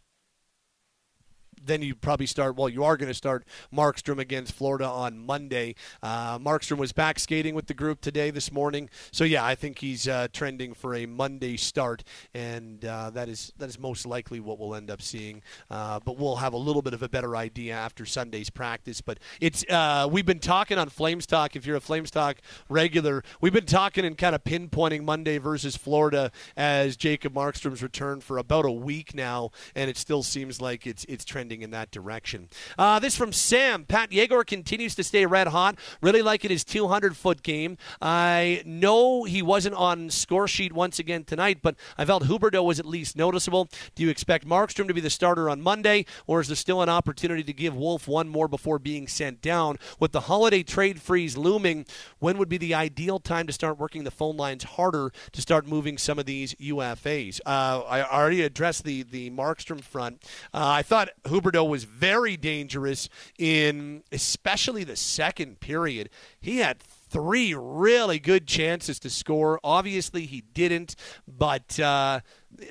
then you probably start. Well, you are going to start Markstrom against Florida on Monday. Uh, Markstrom was back skating with the group today, this morning. So yeah, I think he's uh, trending for a Monday start, and uh, that is that is most likely what we'll end up seeing. Uh, but we'll have a little bit of a better idea after Sunday's practice. But it's uh, we've been talking on Flames Talk. If you're a Flames Talk regular, we've been talking and kind of pinpointing Monday versus Florida as Jacob Markstrom's return for about a week now, and it still seems like it's it's trending in that direction. Uh, this from Sam. Pat Yegor continues to stay red hot. Really liking his 200 foot game. I know he wasn't on score sheet once again tonight, but I felt Huberdeau was at least noticeable. Do you expect Markstrom to be the starter on Monday, or is there still an opportunity to give Wolf one more before being sent down? With the holiday trade freeze looming, when would be the ideal time to start working the phone lines harder to start moving some of these UFAs? Uh, I already addressed the the Markstrom front. Uh, I thought Huberdeau Huberdeau was very dangerous in especially the second period. He had three really good chances to score. Obviously, he didn't, but uh,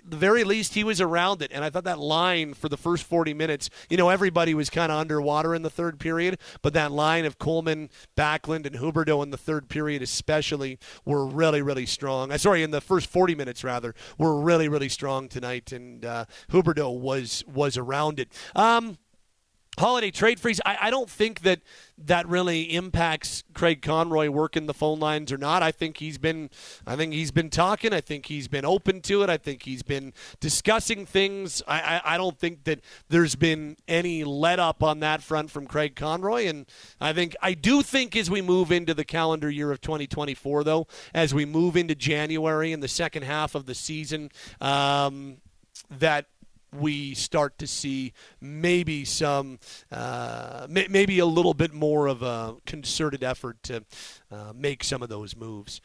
the very least, he was around it. And I thought that line for the first 40 minutes, you know, everybody was kind of underwater in the third period, but that line of Coleman, Backlund, and Huberdeau in the third period, especially, were really, really strong. Uh, sorry, in the first 40 minutes, rather, were really, really strong tonight. And uh, Huberdeau was was around it. Um, holiday trade freeze. I, I, don't think that that really impacts Craig Conroy working the phone lines or not. I think he's been, I think he's been talking. I think he's been open to it. I think he's been discussing things. I, I, I don't think that there's been any let up on that front from Craig Conroy. And I think I do think as we move into the calendar year of 2024, though, as we move into January and the second half of the season, um, that we start to see maybe some, uh, maybe a little bit more of a concerted effort to uh, make some of those moves.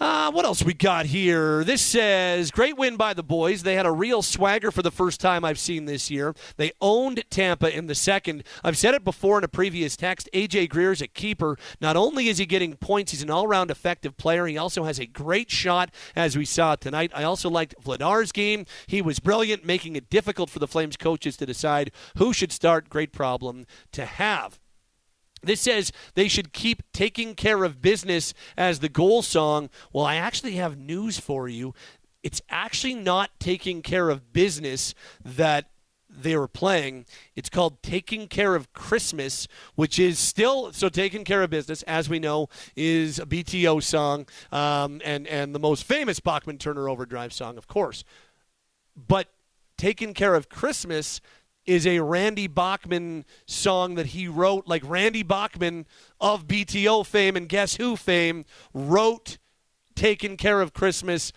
Uh, what else we got here? This says great win by the boys. They had a real swagger for the first time I've seen this year. They owned Tampa in the second. I've said it before in a previous text. AJ Greer's a keeper. Not only is he getting points, he's an all-round effective player. He also has a great shot, as we saw tonight. I also liked Vladar's game. He was brilliant, making it difficult for the Flames coaches to decide who should start. Great problem to have. This says they should keep taking care of business as the goal song. Well, I actually have news for you. It's actually not taking care of business that they were playing. It's called Taking Care of Christmas, which is still so taking care of business, as we know, is a BTO song um, and and the most famous Bachman Turner Overdrive song, of course. But Taking Care of Christmas is a Randy Bachman song that he wrote. Like Randy Bachman of BTO fame and Guess Who fame wrote Taken Care of Christmas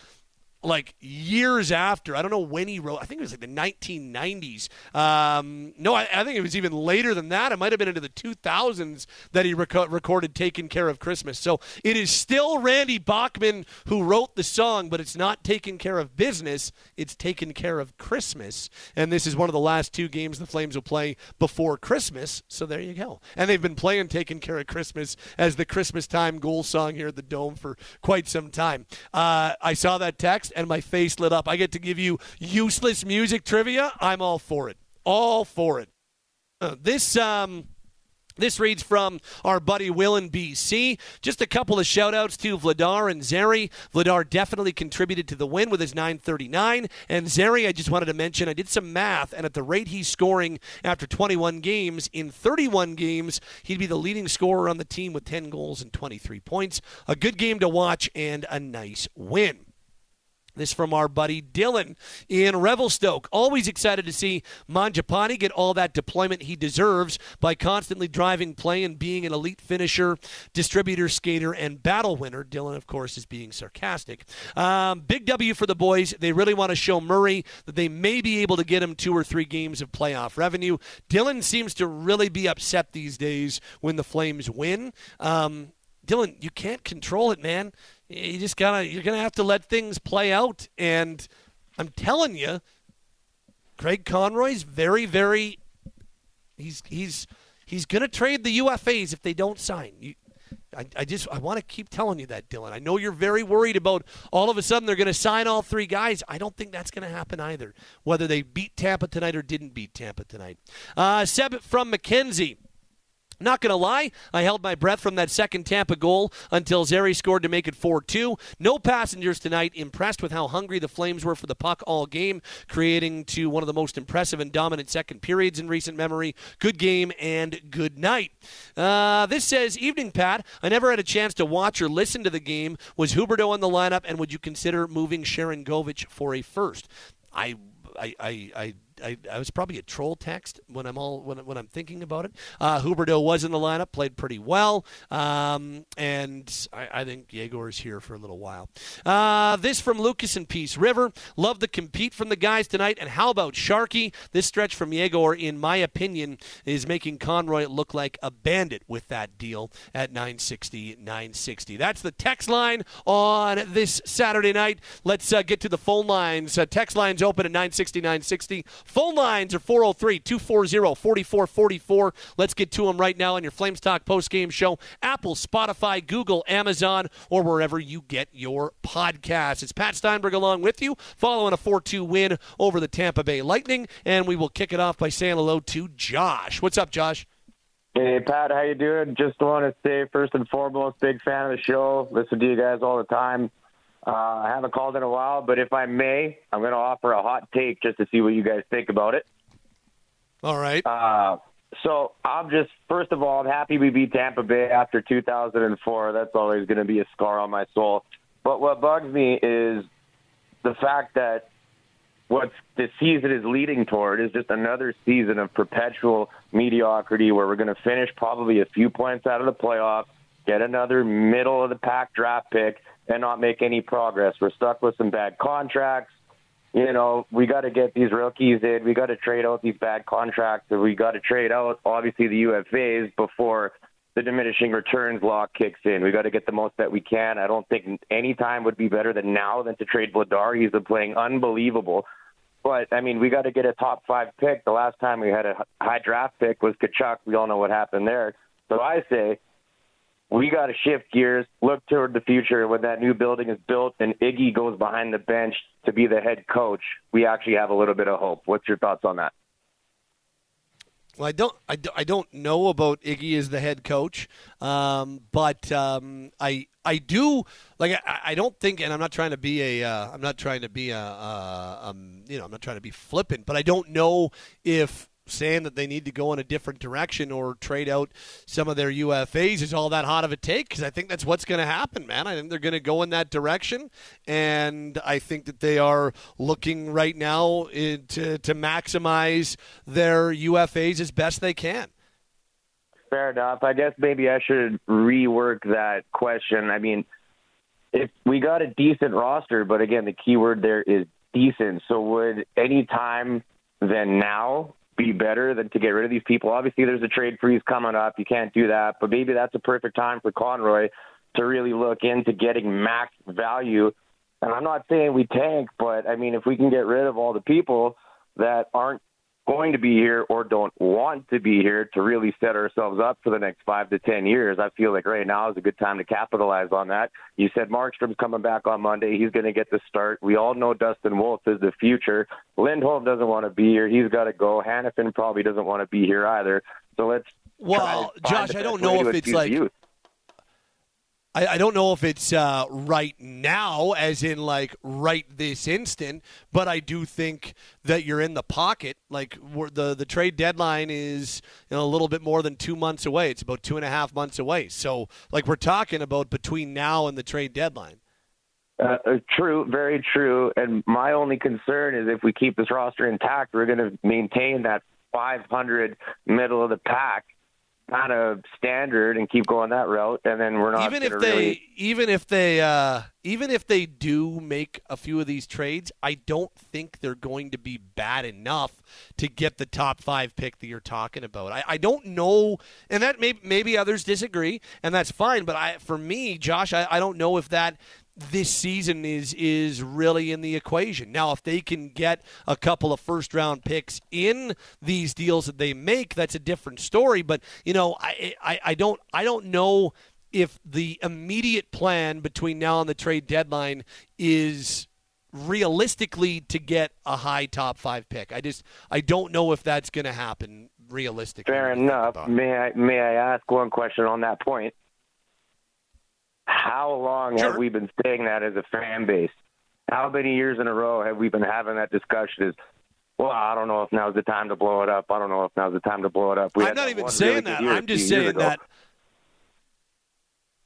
like years after. I don't know when he wrote. I think it was like the 1990s. Um, no, I, I, think it was even later than that. It might have been into the 2000s that he rec- recorded "Taking Care of Christmas." So it is still Randy Bachman who wrote the song, but it's not "Taking Care of Business." It's "Taking Care of Christmas." And this is one of the last two games the Flames will play before Christmas. So there you go. And they've been playing "Taking Care of Christmas" as the Christmas time goal song here at the Dome for quite some time. Uh, I saw that text and my face lit up. I get to give you useless music trivia. I'm all for it. All for it. Uh, this um, This reads from our buddy Will in BC. Just a couple of shout outs to Vladar and Zary. Vladar definitely contributed to the win with his 939. And Zary, I just wanted to mention, I did some math, and at the rate he's scoring after 21 games, in 31 games, he'd be the leading scorer on the team with 10 goals and 23 points. A good game to watch and a nice win. This from our buddy Dylan in Revelstoke. Always excited to see Mangiapane get all that deployment he deserves by constantly driving play and being an elite finisher, distributor, skater, and battle winner. Dylan, of course, is being sarcastic. Um, big W for the boys. They really want to show Murray that they may be able to get him two or three games of playoff revenue. Dylan seems to really be upset these days when the Flames win. Um, Dylan, you can't control it, man you just gotta you're gonna have to let things play out. And I'm telling you, Craig Conroy's very very he's he's he's gonna trade the UFAs if they don't sign. You, I, I just I want to keep telling you that, Dylan. I know you're very worried about all of a sudden they're going to sign all three guys. I don't think that's going to happen either. Whether they beat Tampa tonight or didn't beat Tampa tonight. Uh, Seb from Mackenzie. Not going to lie, I held my breath from that second Tampa goal until Zary scored to make it 4 2. No passengers tonight. Impressed with how hungry the Flames were for the puck all game, creating to one of the most impressive and dominant second periods in recent memory. Good game and good night. Uh, this says Evening, Pat. I never had a chance to watch or listen to the game. Was Huberdeau in the lineup, and would you consider moving Sharangovich for a first? I, I, I, I I, I was probably a troll text when I'm all when, when I'm thinking about it. Uh, Huberdeau was in the lineup, played pretty well, um, and I, I, think Yegor is here for a little while. Uh, this from Lucas and Peace River. Love the compete from the guys tonight. And how about Sharky? This stretch from Yegor, in my opinion, is making Conroy look like a bandit with that deal at 960 960. That's the text line on this Saturday night. Let's uh, get to the phone lines. Uh, text lines open at 960 960. Phone lines are 403 240 4444. Let's get to them right now on your Flames Talk post game show. Apple, Spotify, Google, Amazon, or wherever you get your podcasts. It's Pat Steinberg along with you, following a 4 2 win over the Tampa Bay Lightning. And we will kick it off by saying hello to Josh. What's up, Josh? Hey Pat, how you doing? Just want to say first and foremost, big fan of the show. Listen to you guys all the time. Uh, I haven't called in a while, but if I may, I'm going to offer a hot take just to see what you guys think about it. All right. Uh, so I'm just, first of all, I'm happy we beat Tampa Bay after 2004. That's always going to be a scar on my soul. But what bugs me is the fact that what the season is leading toward is just another season of perpetual mediocrity where we're going to finish probably a few points out of the playoffs, get another middle of the pack draft pick, and not make any progress. We're stuck with some bad contracts. You know, we got to get these rookies in. We got to trade out these bad contracts, we got to trade out obviously the UFAs before the diminishing returns law kicks in. We got to get the most that we can. I don't think any time would be better than now than to trade Vladar. He's been playing unbelievable. But I mean, we got to get a top five pick. The last time we had a high draft pick was Tkachuk. We all know what happened there. So I say we got to shift gears, look toward the future. When that new building is built and Iggy goes behind the bench to be the head coach, we actually have a little bit of hope. What's your thoughts on that? Well, I don't, I, I don't know about Iggy as the head coach, um, but um, I, I do like. I, I, don't think, and I'm not trying to be a, am uh, not trying to be a, um, you know, I'm not trying to be flippant, but I don't know if saying that they need to go in a different direction or trade out some of their UFAs is all that hot of a take because I think that's what's going to happen, man. I think they're going to go in that direction, and I think that they are looking right now eh, to to maximize their UFAs as best they can. Fair enough. I guess maybe I should rework that question. I mean, if we got a decent roster, but again, the key word there is decent. So would any time than now be better than to get rid of these people. Obviously, there's a trade freeze coming up. You can't do that, but maybe that's a perfect time for Conroy to really look into getting max value. And I'm not saying we tank, but I mean, if we can get rid of all the people that aren't going to be here or don't want to be here to really set ourselves up for the next five to ten years. I feel like right now is a good time to capitalize on that. You said Markstrom's coming back on Monday. He's going to get the start. We all know Dustin Wolf is the future. Lindholm doesn't want to be here. He's got to go. Hanifin probably doesn't want to be here either. So let's Well, try to find Josh, I don't know if it's like youth. I, I don't know if it's uh, right now, as in like right this instant, but I do think that you're in the pocket. Like the the trade deadline is you know, a little bit more than two months away. It's about two and a half months away. So like we're talking about between now and the trade deadline. Uh, uh, true, very true. And my only concern is if we keep this roster intact, we're going to maintain that 500 middle of the pack kind of standard and keep going that route. And then we're not even if they really even if they uh, even if they do make a few of these trades, I don't think they're going to be bad enough to get the top five pick that you're talking about. I, I don't know, and that may, maybe others disagree, and that's fine. But I, for me, Josh, I, I don't know if that this season is is really in the equation. Now, if they can get a couple of first round picks in these deals that they make, that's a different story. But you know, I I, I don't I don't know if the immediate plan between now and the trade deadline is realistically to get a high top five pick. I just I don't know if that's going to happen realistically. Fair enough. May I may I ask one question on that point? How long have we been saying that as a fan base? How many years in a row have we been having that discussion? Is well, I don't know if now's the time to blow it up. I don't know if now's the time to blow it up. We I'm not even saying really that. I'm just saying that.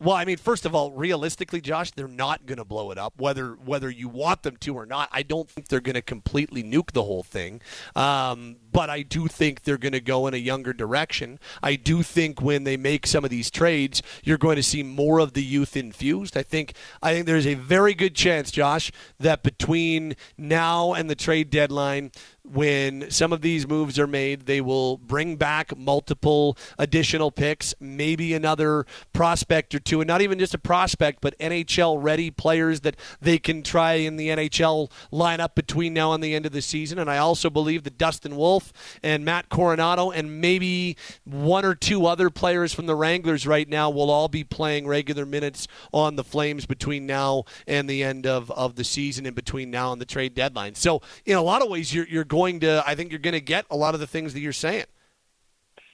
Well, I mean, first of all, realistically, Josh, they're not going to blow it up, whether whether you want them to or not. I don't think they're going to completely nuke the whole thing, um, but I do think they're going to go in a younger direction. I do think when they make some of these trades, you're going to see more of the youth infused. I think I think there's a very good chance, Josh, that between now and the trade deadline, when some of these moves are made, they will bring back multiple additional picks, maybe another prospect or two, and not even just a prospect, but NHL ready players that they can try in the NHL lineup between now and the end of the season. And I also believe that Dustin Wolf and Matt Coronato and maybe one or two other players from the Wranglers right now will all be playing regular minutes on the Flames between now and the end of, of the season and between now and the trade deadline. So, in a lot of ways, you're, you're going to, I think you're going to get a lot of the things that you're saying.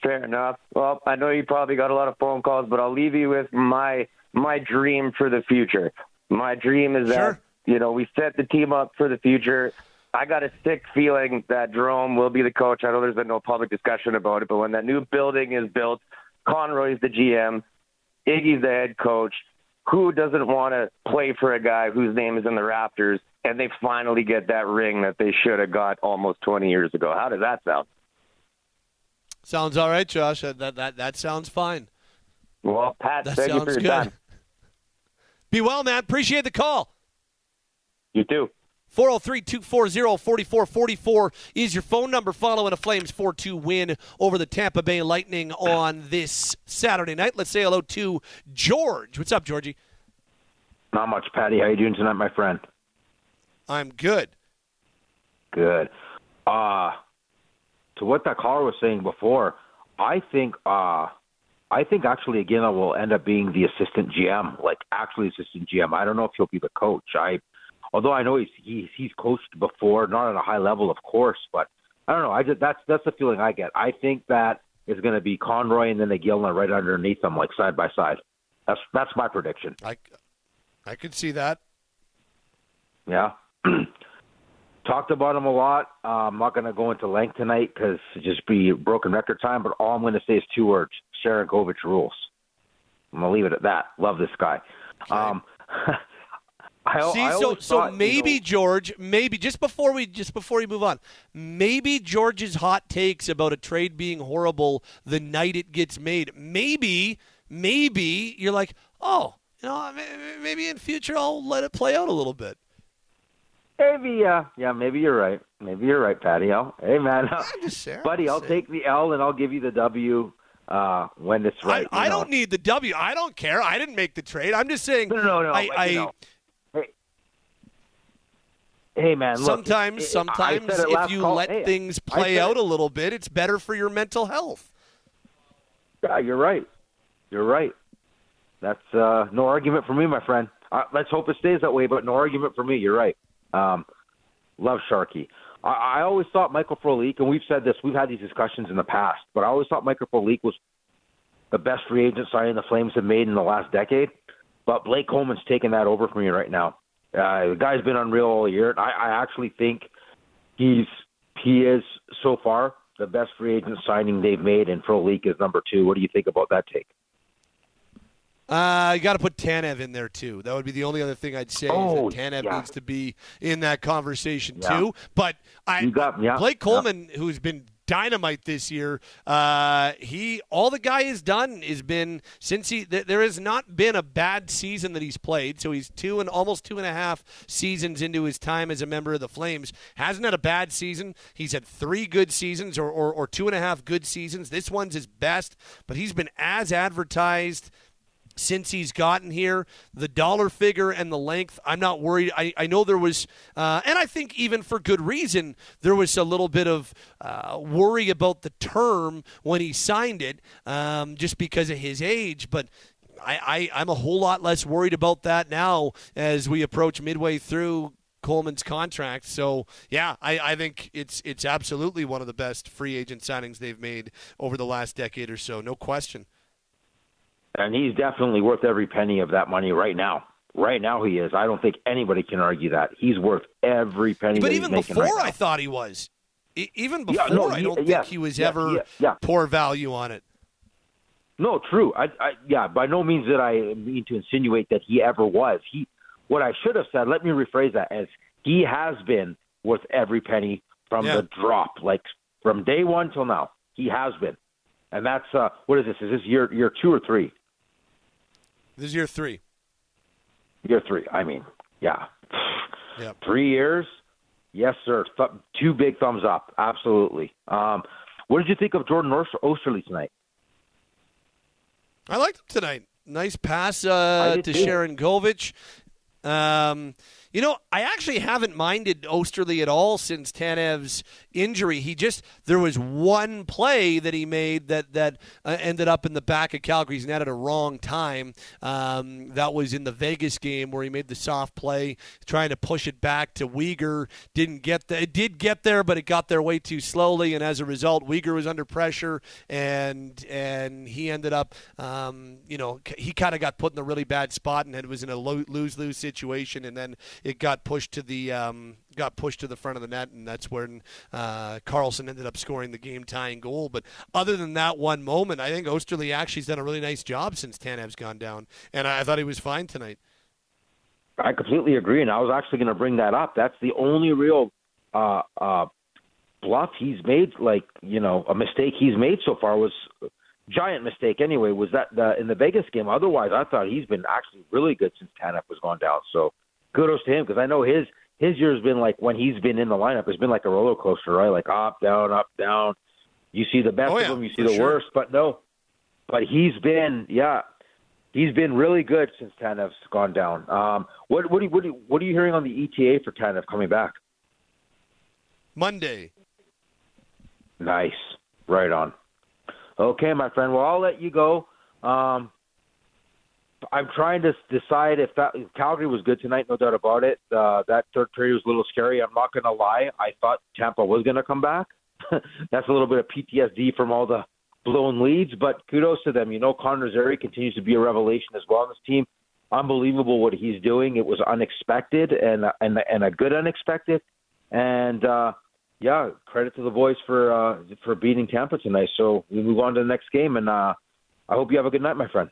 Fair enough. Well, I know you probably got a lot of phone calls, but I'll leave you with my my dream for the future. My dream is that you know we set the team up for the future. I got a sick feeling that Jarome will be the coach. I know there's been no public discussion about it, but when that new building is built, Conroy's the GM, Iggy's the head coach. Who doesn't want to play for a guy whose name is in the Raptors and they finally get that ring that they should have got almost 20 years ago? How does that sound? Sounds all right, Josh. That that that, that sounds fine. Well, Pat, That thank you for your good. time. Be well, man. Appreciate the call. You too. 403 240 4444 is your phone number following a Flames 4 2 win over the Tampa Bay Lightning on this Saturday night. Let's say hello to George. What's up, Georgie? Not much, Patty. How you doing tonight, my friend? I'm good. Good. Uh to what that caller was saying before, I think uh I think actually again I will end up being the assistant GM, like actually assistant GM. I don't know if he'll be the coach. I although I know he's he's he's coached before, not at a high level of course, but I don't know. I just that's that's the feeling I get. I think that is going to be Conroy and then Iginla right underneath them, like side by side. That's that's my prediction. I I could see that. Yeah. Talked about him a lot. Uh, I'm not going to go into length tonight because it just be broken record time. But all I'm going to say is two words: Sharangovich rules. I'm going to leave it at that. Love this guy. Um, I, See, I so so thought, you maybe know- George, maybe just before we just before we move on, maybe George's hot takes about a trade being horrible the night it gets made. Maybe, maybe you're like, oh, you know, maybe in future I'll let it play out a little bit. Maybe, yeah, yeah. Maybe you're right. Maybe you're right, Patty. Hey, man, buddy. I'll take the L and I'll give you the W uh, when it's right. I, I don't need the W. I don't care. I didn't make the trade. I'm just saying. No, no, no. I, I hey, hey, man. Look, sometimes, it- it- sometimes if you call- let hey, things play out it- a little bit, it's better for your mental health. Yeah, you're right. You're right. That's uh, no argument for me, my friend. Uh, let's hope it stays that way, but no argument for me. You're right. Um, love Sharky. I, I always thought Michael Frolik, and we've said this, we've had these discussions in the past, but I always thought Michael Frolik was the best free agent signing the Flames have made in the last decade. But Blake Coleman's taking that over from me right now. Uh, the guy's been unreal all year. I, I actually think he's he is so far the best free agent signing they've made, and Frolik is number two. What do you think about that take? Uh, you got to put Tanev in there too. That would be the only other thing I'd say. Oh, is that Tanev yeah. needs to be in that conversation Yeah. too. But I, got- yeah, Blake. Coleman, who's been dynamite this year, uh, he all the guy has done has been since he th- there has not been a bad season that he's played. So he's two and almost two and a half seasons into his time as a member of the Flames. Hasn't had a bad season. He's had three good seasons or, or, or two and a half good seasons. This one's his best, but he's been as advertised since he's gotten here. The dollar figure and the length, I'm not worried. I, I know there was, uh, and I think even for good reason, there was a little bit of uh, worry about the term when he signed it, um, just because of his age. But I, I, I'm a whole lot less worried about that now as we approach midway through. Coleman's contract, so yeah, I, I think it's it's absolutely one of the best free agent signings they've made over the last decade or so, no question. And he's definitely worth every penny of that money right now. Right now, he is. I don't think anybody can argue that he's worth every penny. But that even he's making before, right I thought he was. E- even Yeah, before, no, I don't think he was yeah, ever yeah, yeah. poor value on it. No, true. I, I yeah, by no means did I mean to insinuate that he ever was. He what I should have said, let me rephrase that as he has been worth every penny from Yeah. the drop. Like from day one till now. He has been. And that's uh what is this? Is this year year two or three? This is year three. Year three. I mean, yeah. Yep. Three years? Yes, sir. Th- two big thumbs up. Absolutely. Um, what did you think of Jordan Oster- Oesterle tonight? I liked him tonight. Nice pass uh, to too. Sharangovich. Um, you know, I actually haven't minded Oesterle at all since Tanev's injury. He just there was one play that he made that that uh, ended up in the back of Calgary's net at a wrong time. Um, that was in the Vegas game where he made the soft play, trying to push it back to Weegar. Didn't get there. It did get there, but it got there way too slowly, and as a result, Weegar was under pressure, and and he ended up, um, you know, he kind of got put in a really bad spot, and it was in a lose lose situation, and then it got pushed to the um, got pushed to the front of the net, and that's when uh, Karlsson ended up scoring the game tying goal. But other than that one moment, I think Oesterle actually's done a really nice job since Tanev's gone down, and I, thought he was fine tonight. I completely agree, and I was actually going to bring that up. That's the only real uh, uh, bluff he's made, like you know, a mistake he's made so far was giant mistake. Anyway, was that the, in the Vegas game? Otherwise, I thought he's been actually really good since Tanev was gone down. So kudos to him because I know his his year's been like when he's been in the lineup, it's been like a roller coaster, right? Like up, down, up, down. You see the best Oh, of yeah, them, you see the sure. worst, but no. But he's been, yeah, he's been really good since Tanev's gone down. Um, what what are you, what are you, what are you hearing on the ETA for Tanev coming back? Monday. Nice, right on. Okay, my friend. Well, I'll let you go. Um, I'm trying to decide if that Calgary was good tonight, no doubt about it. Uh, that third period was a little scary. I'm not going to lie. I thought Tampa was going to come back. That's a little bit of PTSD from all the blown leads, but kudos to them. You know, Connor Zary continues to be a revelation as well on this team. Unbelievable what he's doing. It was unexpected and and and a good unexpected. And uh, yeah, credit to the boys for uh, for beating Tampa tonight. So we move on to the next game, and uh, I hope you have a good night, my friend.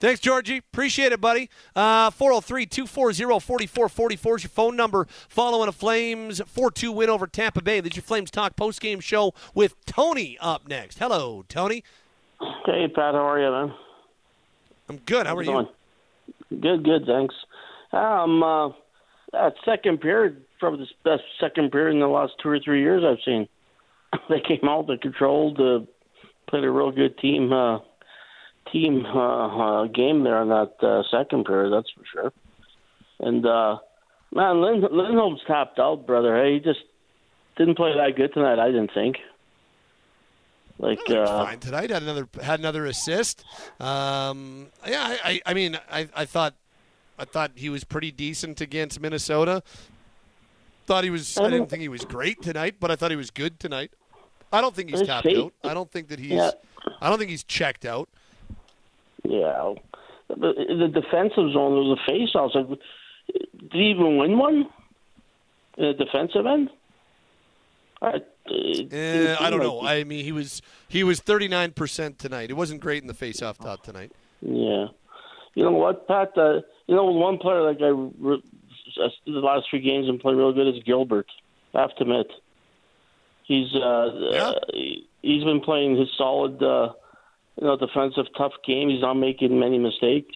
Thanks, Georgie. Appreciate it, buddy. Uh, 403 240 4444 is your phone number. Following a Flames 4 2 win over Tampa Bay. This is your Flames Talk post game show with Tony up next. Hello, Tony. Hey, Pat, how are you, man? I'm good. How are you? Doing? Good, good, thanks. Um, uh, that second period, probably the best second period in the last two or three years I've seen. They came out, they controlled, uh, played a real good team uh, team uh, uh, game there in that uh, second period, that's for sure. And uh, man, Lin- Lindholm's tapped out, brother. Hey, he just didn't play that good tonight. I didn't think. Like, uh, fine tonight. Had another had another assist. Um, yeah, I, I, I mean, I, I thought I thought he was pretty decent against Minnesota. Thought he was. I didn't think he was great tonight, but I thought he was good tonight. I don't think he's tapped fate- out. I don't think that he's Yeah. I don't think he's checked out. Yeah, the, defensive zone was a face-off. Did he even win one in the defensive end? I, Eh, I don't know. I mean, he was he was 39 percent tonight. It wasn't great in the face-off dot tonight. Yeah. You know what, Pat? Uh, you know, one player like I re- the last three games and played real good is Gilbert. I have to admit, he's uh, uh, he's been playing his solid, uh, you know, defensive tough game. He's not making many mistakes,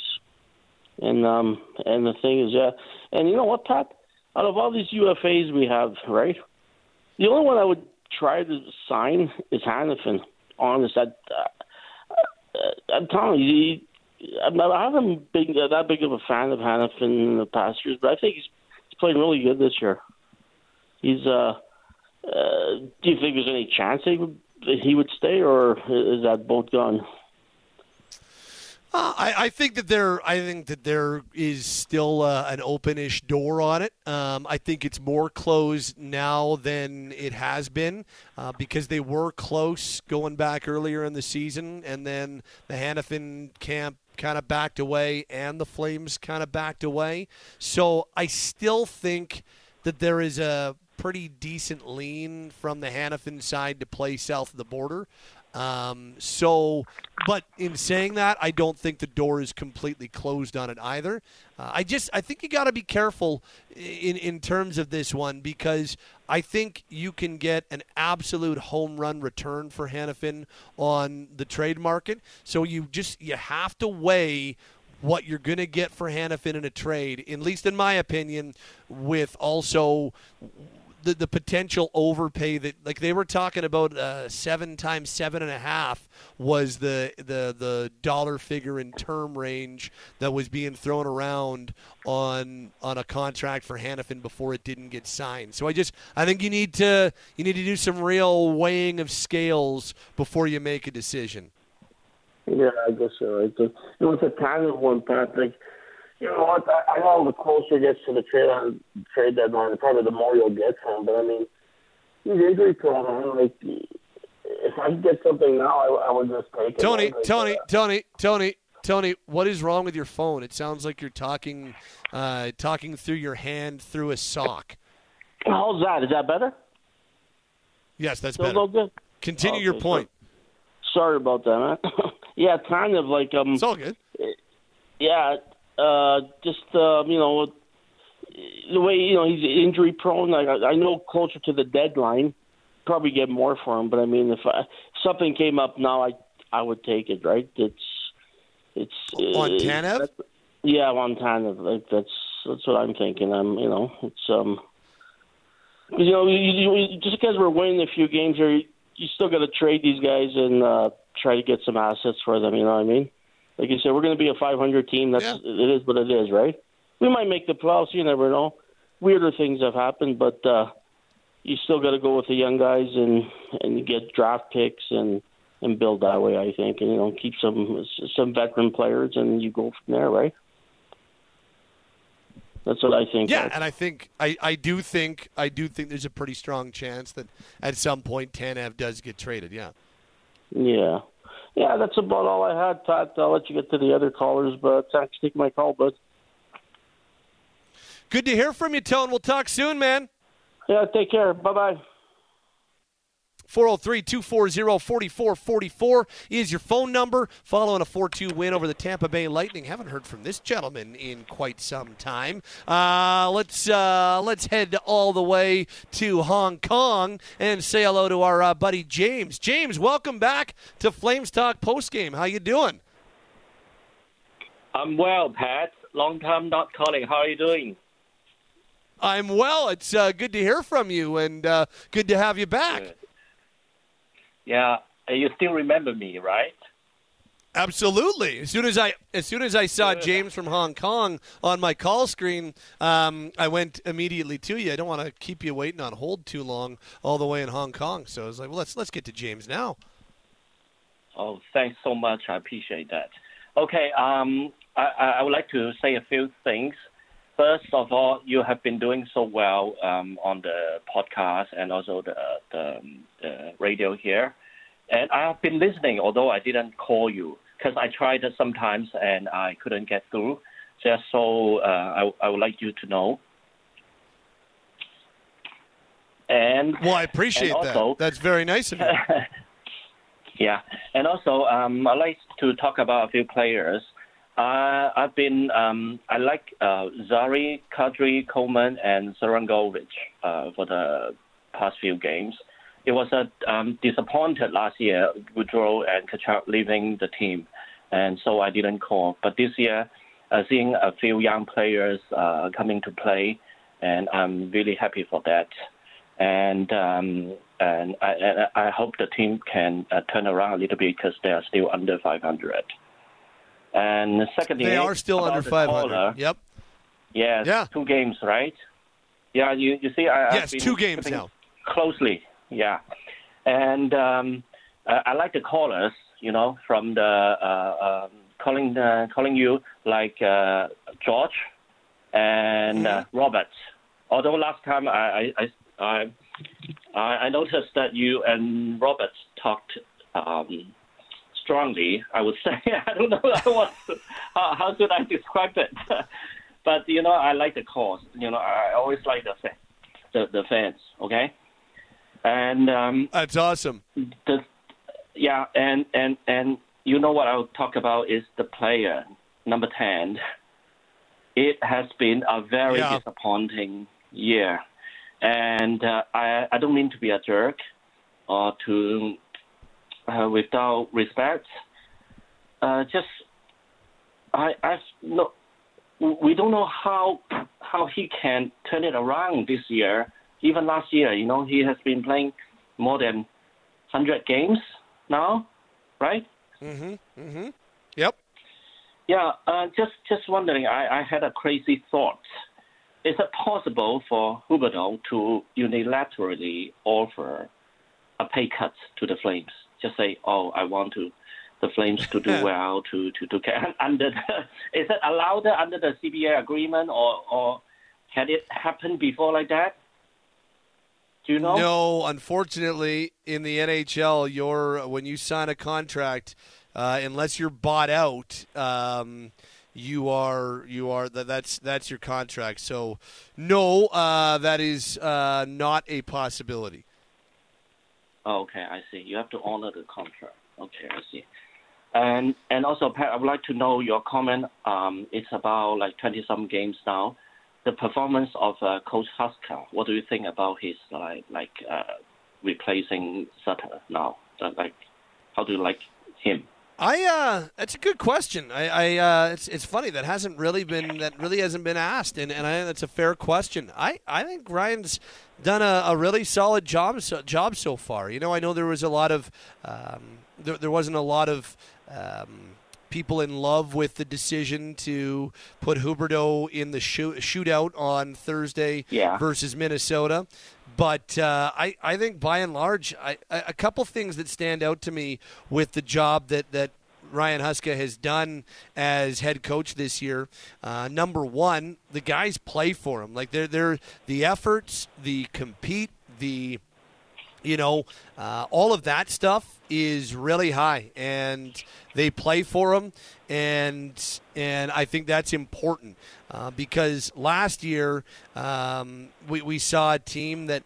and um, and the thing is, yeah, and you know what, Pat? Out of all these UFAs we have, right? The only one I would try to sign is Hanifin. Honest, I, uh, I'm telling you, I haven't been that big of a fan of Hanifin in the past years, but I think he's, he's playing really good this year. He's. uh uh, do you think there's any chance he would he would stay, or is that boat gone? Uh, I, I think that there, I think that there is still uh, an openish door on it. Um, I think it's more closed now than it has been uh, because they were close going back earlier in the season, and then the Hanifin camp kind of backed away, and the Flames kind of backed away. So I still think that there is a pretty decent lean from the Hanifin side to play south of the border. Um, so, but in saying that, I don't think the door is completely closed on it either. Uh, I just, I think you got to be careful in in terms of this one because I think you can get an absolute home run return for Hanifin on the trade market. So you just you have to weigh what you're going to get for Hanifin in a trade, at least in my opinion, with also the, the potential overpay that like they were talking about uh, seven times seven and a half was the the the dollar figure in term range that was being thrown around on on a contract for Hanifin before it didn't get signed. So I just I think you need to you need to do some real weighing of scales before you make a decision. Yeah, I guess so. Right? It was a of one, Pat. Like, you know what? I, I know the closer it gets to the trade on trade deadline, probably the more you'll get from him. But I mean, he's injury prone. man. Like, if I could get something now, I, I would just take it. Tony, Like, Tony, Tony, Tony, Tony, what is wrong with your phone? It sounds like you're talking uh, talking through your hand through a sock. How's that? Is that better? Yes, that's Still better. no good. Continue Okay, your point. sorry about that, man. yeah, kind of like um. It's all good. Yeah, uh, just uh, you know, the way you know he's injury prone. Like I, I know closer to the deadline, probably get more for him. But I mean, if I, something came up now, I I would take it. Right? It's it's On uh, Tanev? that's- Yeah, on Tanev. Like that's that's what I'm thinking. I'm you know it's um. You know, you, you, you- just because we're winning a few games here, you, you still got to trade these guys and uh, try to get some assets for them. You know what I mean? Like you said, we're going to be a 500 team. That's it is what it is, right? We might make the playoffs. You never know. Weirder things have happened, but uh, you still got to go with the young guys and and get draft picks and and build that way. I think, and you know, keep some some veteran players, and you go from there, right? That's what I think. Yeah, and I think I, I do think I do think there's a pretty strong chance that at some point Tanev does get traded. Yeah. Yeah. Yeah, that's about all I had, Pat. I'll let you get to the other callers, but uh, thanks for taking my call, bud. Good to hear from you, Tone. We'll talk soon, man. Yeah, take care. Bye bye. 403 240 4444 is your phone number. Following a 4 2 win over the Tampa Bay Lightning. Haven't heard from this gentleman in quite some time. Uh, let's uh, let's head all the way to Hong Kong and say hello to our uh, buddy James. James, welcome back to Flames Talk postgame. How you doing? I'm well, Pat. Long time not calling. How are you doing? I'm well. It's uh, good to hear from you and uh, good to have you back. Yeah, you still remember me, right? Absolutely. As soon as I as soon as I saw James from Hong Kong on my call screen, um, I went immediately to you. I don't want to keep you waiting on hold too long, all the way in Hong Kong. So I was like, well, let's let's get to James now. Oh, thanks so much. I appreciate that. Okay, um, I I would like to say a few things. First of all, you have been doing so well um, on the podcast and also the, the, the radio here. and I have been listening, although I didn't call you because I tried it sometimes and I couldn't get through. Just so uh, I, I would like you to know. And well, I appreciate and that. That's very nice of you. Yeah, and also um, I like to talk about a few players. Uh, I've been um, I like uh, Zary, Kadri, Coleman, and Sharangovich uh, for the past few games. It was a um, disappointed last year, Gaudreau and Tkachuk leaving the team, and so I didn't call. But this year, uh, seeing a few young players uh, coming to play, and I'm really happy for that. And um, and I, I hope the team can uh, turn around a little bit because they are still under 500. And the secondly, They are still under the 500. caller, Yep. Yes. Yeah. Two games, right? Yeah. You you see, I I've Yes, been two games now. Closely, yeah. And um, I, I like the callers, you know, from the uh, um, calling uh, calling you like uh, George and uh, Robert. Although last time I I, I I I noticed that you and Robert talked um, strongly. I would say I don't know what how, how should I describe it, but you know I like the cause. You know I always like the fa- the, the fans. Okay, and um, that's awesome. The, yeah, and and and you know what I'll talk about is the player number ten. It has been a very Yeah. disappointing year, and uh, I I don't mean to be a jerk or to uh, without respect. Uh, just I I no, we don't know how how he can turn it around this year. Even last year, you know, he has been playing more than hundred games now, right? Mm-hmm. Mm-hmm. Yep. Yeah, uh, just just wondering. I, I had a crazy thought. Is it possible for Huberdeau to unilaterally offer a pay cut to the Flames? Just say, "Oh, I want to the Flames to do well to to to get under." The, is it allowed under the CBA agreement, or or had it happened before like that? Do you know? No, unfortunately, in the NHL, you're when you sign a contract, uh, unless you're bought out, um, you are you are that that's that's your contract. So, no, uh, that is uh, not a possibility. Oh, okay, I see. You have to honor the contract. Okay, I see. And and also, Pat, I would like to know your comment. Um, it's about like twenty some games now. The performance of uh, Coach Huska. What do you think about his like like uh, replacing Sutter now? Uh, Like, how do you like him? I uh, that's a good question. I, I uh, it's it's funny that hasn't really been that really hasn't been asked, and, and I think that's a fair question. I, I think Ryan's done a, a really solid job so, job so far. You know, I know there was a lot of um, there, there wasn't a lot of um, people in love with the decision to put Huberdeau in the shoot, shootout on Thursday Yeah. versus Minnesota. But uh, I, I think by and large, I, a a couple things that stand out to me with the job that, that Ryan Huska has done as head coach this year. Uh, number one, the guys play for him. Like they're, they're the efforts, the compete, the you know, uh, all of that stuff is really high, and they play for them, and and I think that's important uh, because last year um, we we saw a team that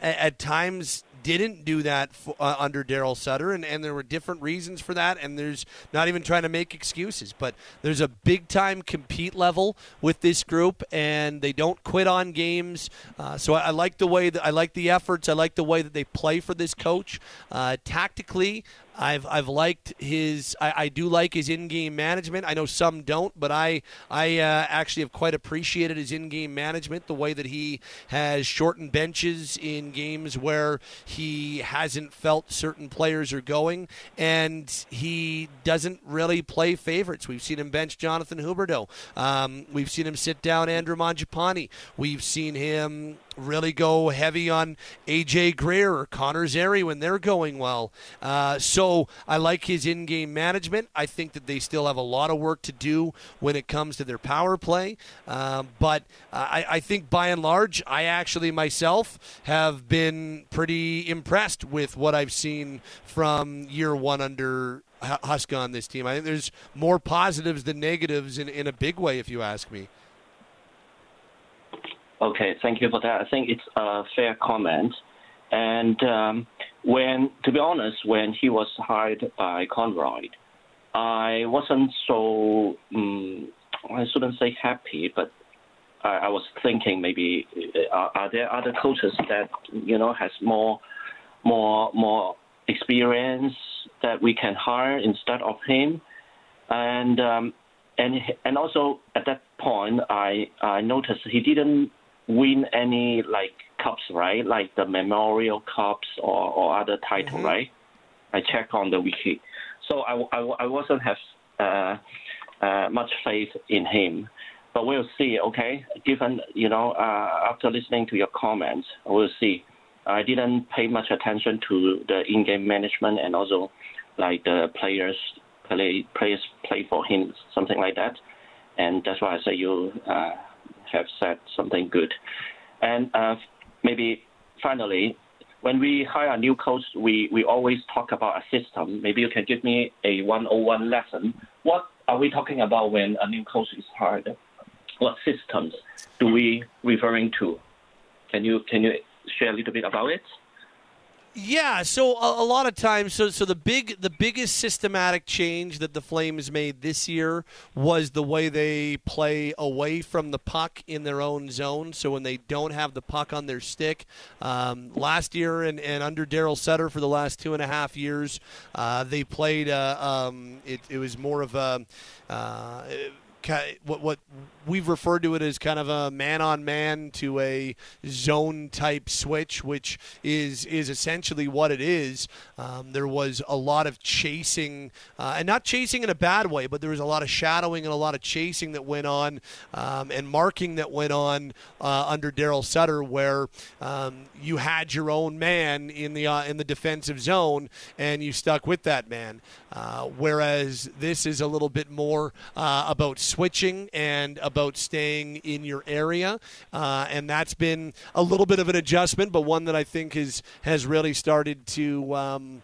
at, at times didn't do that uh, under Daryl Sutter, and, and there were different reasons for that. And there's not even trying to make excuses, but there's a big time compete level with this group, and they don't quit on games. Uh, so I, I like the way that I like the efforts. I like the way that they play for this coach. Uh, tactically, I've I've liked his. I, I do like his in-game management. I know some don't, but I I uh, actually have quite appreciated his in-game management. The way that he has shortened benches in games where he hasn't felt certain players are going, and he doesn't really play favorites. We've seen him bench Jonathan Huberdeau. Um, we've seen him sit down Andrew Mangiapane. We've seen him really go heavy on AJ Greer or Connor Zary when they're going well. Uh, so I like his in-game management. I think that they still have a lot of work to do when it comes to their power play. Um, but uh, I, I think by and large, I actually myself have been pretty impressed with what I've seen from year one under Huska on this team. I think there's more positives than negatives in, in a big way, if you ask me. Okay, thank you for that. I think it's a fair comment. And um, when, to be honest, when he was hired by Conroy, I wasn't so, um, I shouldn't say happy, but I, I was thinking maybe uh, are there other coaches that you know has more, more, more experience that we can hire instead of him, and um, and and also at that point I I noticed he didn't win any like cups, right? Like the Memorial Cups or, or other title, mm-hmm. right? I check on the wiki. So I, I, I wasn't have uh, uh, much faith in him. But we'll see, okay? Given, you know, uh, after listening to your comments, we'll see. I didn't pay much attention to the in-game management and also like the players play players play for him, something like that. And that's why I say you uh, have said something good. And uh, maybe finally, when we hire a new coach, we, we always talk about a system. Maybe you can give me a 101 lesson. What are we talking about when a new coach is hired? What systems do we referring to? Can you can you share a little bit about it? Yeah, so a, a, lot of times, so so the big the biggest systematic change that the Flames made this year was the way they play away from the puck in their own zone. So when they don't have the puck on their stick, um, last year and, and under Daryl Sutter for the last two and a half years, uh, they played. Uh, um, it, it was more of a. Uh, what what we've referred to it as kind of a man on man to a zone type switch, which is is essentially what it is. Um, there was a lot of chasing, uh, and not chasing in a bad way, but there was a lot of shadowing and a lot of chasing that went on, um, and marking that went on uh, under Daryl Sutter, where um, you had your own man in the uh, in the defensive zone, and you stuck with that man. Uh, whereas this is a little bit more uh, about switching and about staying in your area, uh, and that's been a little bit of an adjustment, but one that I think is has really started to. Um,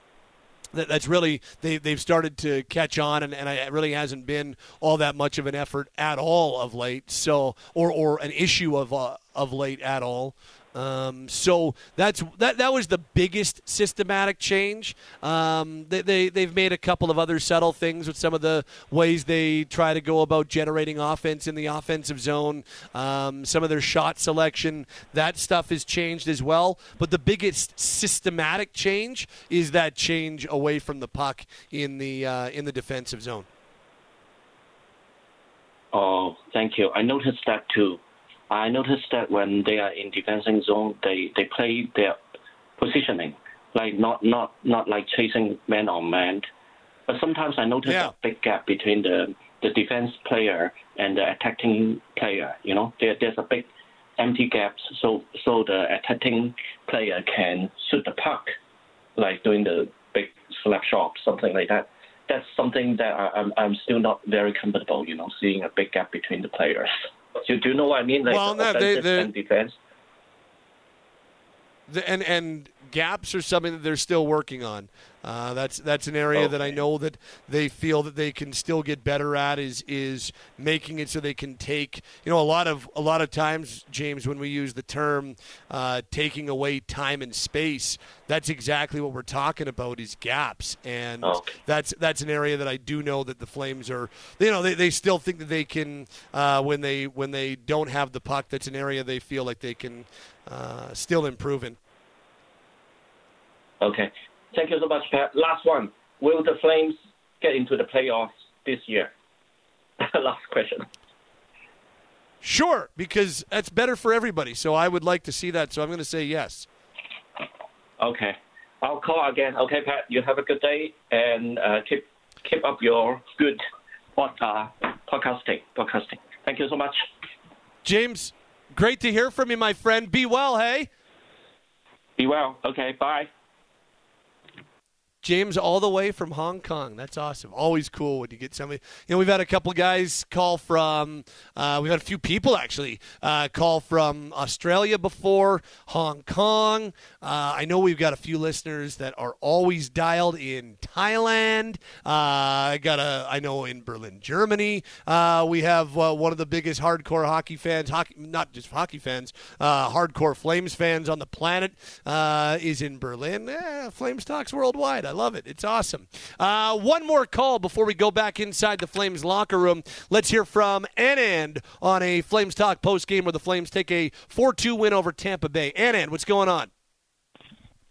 that, that's really they, they've started to catch on and, and it really hasn't been all that much of an effort at all of late so or, or an issue of, uh, of late at all um, so that's that. That was the biggest systematic change. Um, they, they they've made a couple of other subtle things with some of the ways they try to go about generating offense in the offensive zone. Um, some of their shot selection, that stuff has changed as well. But the biggest systematic change is that change away from the puck in the uh, in the defensive zone. Oh, thank you. I noticed that too. I noticed that when they are in defending zone, they, they play their positioning, like not not not like chasing man on man. But sometimes I notice yeah. a big gap between the the defense player and the attacking player. You know, there there's a big empty gaps, so so the attacking player can shoot the puck, like doing the big slap shot, something like that. That's something that I, I'm I'm still not very comfortable. You know, seeing a big gap between the players. Do, do you know what I mean? Like well, no, they, and defense. The, and and gaps are something that they're still working on. Uh, that's that's an area okay. that I know that they feel that they can still get better at is is making it so they can take you know a lot of a lot of times James when we use the term uh, taking away time and space that's exactly what we're talking about is gaps and okay. that's that's an area that I do know that the Flames are you know they, they still think that they can uh, when they when they don't have the puck that's an area they feel like they can uh, still improve in. Okay. Thank you so much, Pat. Last one. Will the Flames get into the playoffs this year? Last question. Sure, because that's better for everybody. So I would like to see that. So I'm going to say yes. Okay. I'll call again. Okay, Pat. You have a good day and uh, keep keep up your good uh, podcasting. Podcasting. Thank you so much. James, Great to hear from you, my friend. Be well, hey? Be well. Okay, bye. James, all the way from Hong Kong. That's awesome. Always cool when you get somebody. You know, we've had a couple guys call from. Uh, we've had a few people actually uh, call from Australia before, Hong Kong. Uh, I know we've got a few listeners that are always dialed in Thailand. Uh, I got a. I know in Berlin, Germany. Uh, we have uh, one of the biggest hardcore hockey fans. Hockey, not just hockey fans. hardcore Flames fans on the planet is in Berlin. Eh, Flames talks worldwide. I love it. It's awesome. Uh, one more call before we go back inside the Flames locker room. Let's hear from Anand on a Flames Talk post game where the Flames take a 4 2 win over Tampa Bay. Anand, what's going on?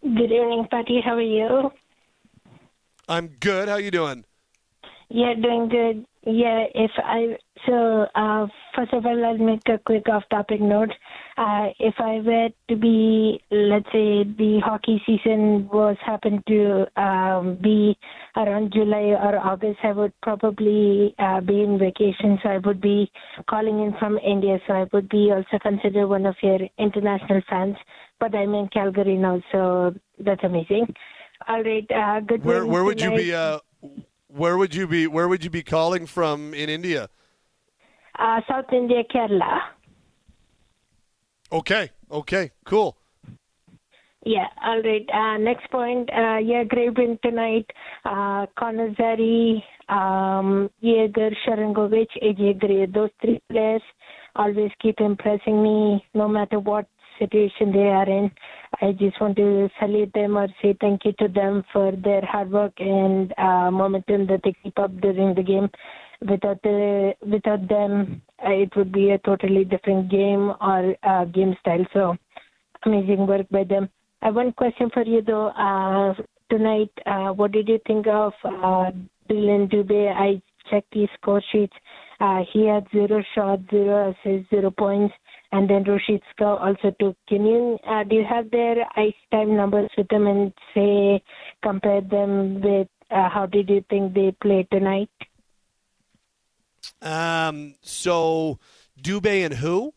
Good evening, Patty. How are you? I'm good. How you doing? Yeah, doing good. Yeah, if I so uh, first of all, I'll make a quick off-topic note. Uh, if I were to be, let's say, the hockey season was happened to um, be around July or August, I would probably uh, be in vacation. So I would be calling in from India. So I would be also considered one of your international fans. But I'm in Calgary now, so that's amazing. All right, uh, good. Where, where would you be? Uh, where would you be? Where would you be calling from in India? Uh, South India, Kerala. Okay. Okay. Cool. Yeah. All right. Uh, next point. Uh, yeah, win tonight. Uh, Connor Zary, um, Yegor, Sharangovich, AJ Greer. Those three players always keep impressing me, no matter what situation they are in. I just want to salute them or say thank you to them for their hard work and uh, momentum that they keep up during the game. Without the without them, it would be a totally different game or uh, game style. So amazing work by them. I have one question for you though. Uh, tonight, uh, what did you think of uh, Dillon Dubé? I checked his score sheets. Uh, he had zero shots, zero assists, zero points and then Ruzicka also took. Can you uh, do you have their ice time numbers with them and say compare them with uh, how did you think they played tonight? Um. So Dubé and who?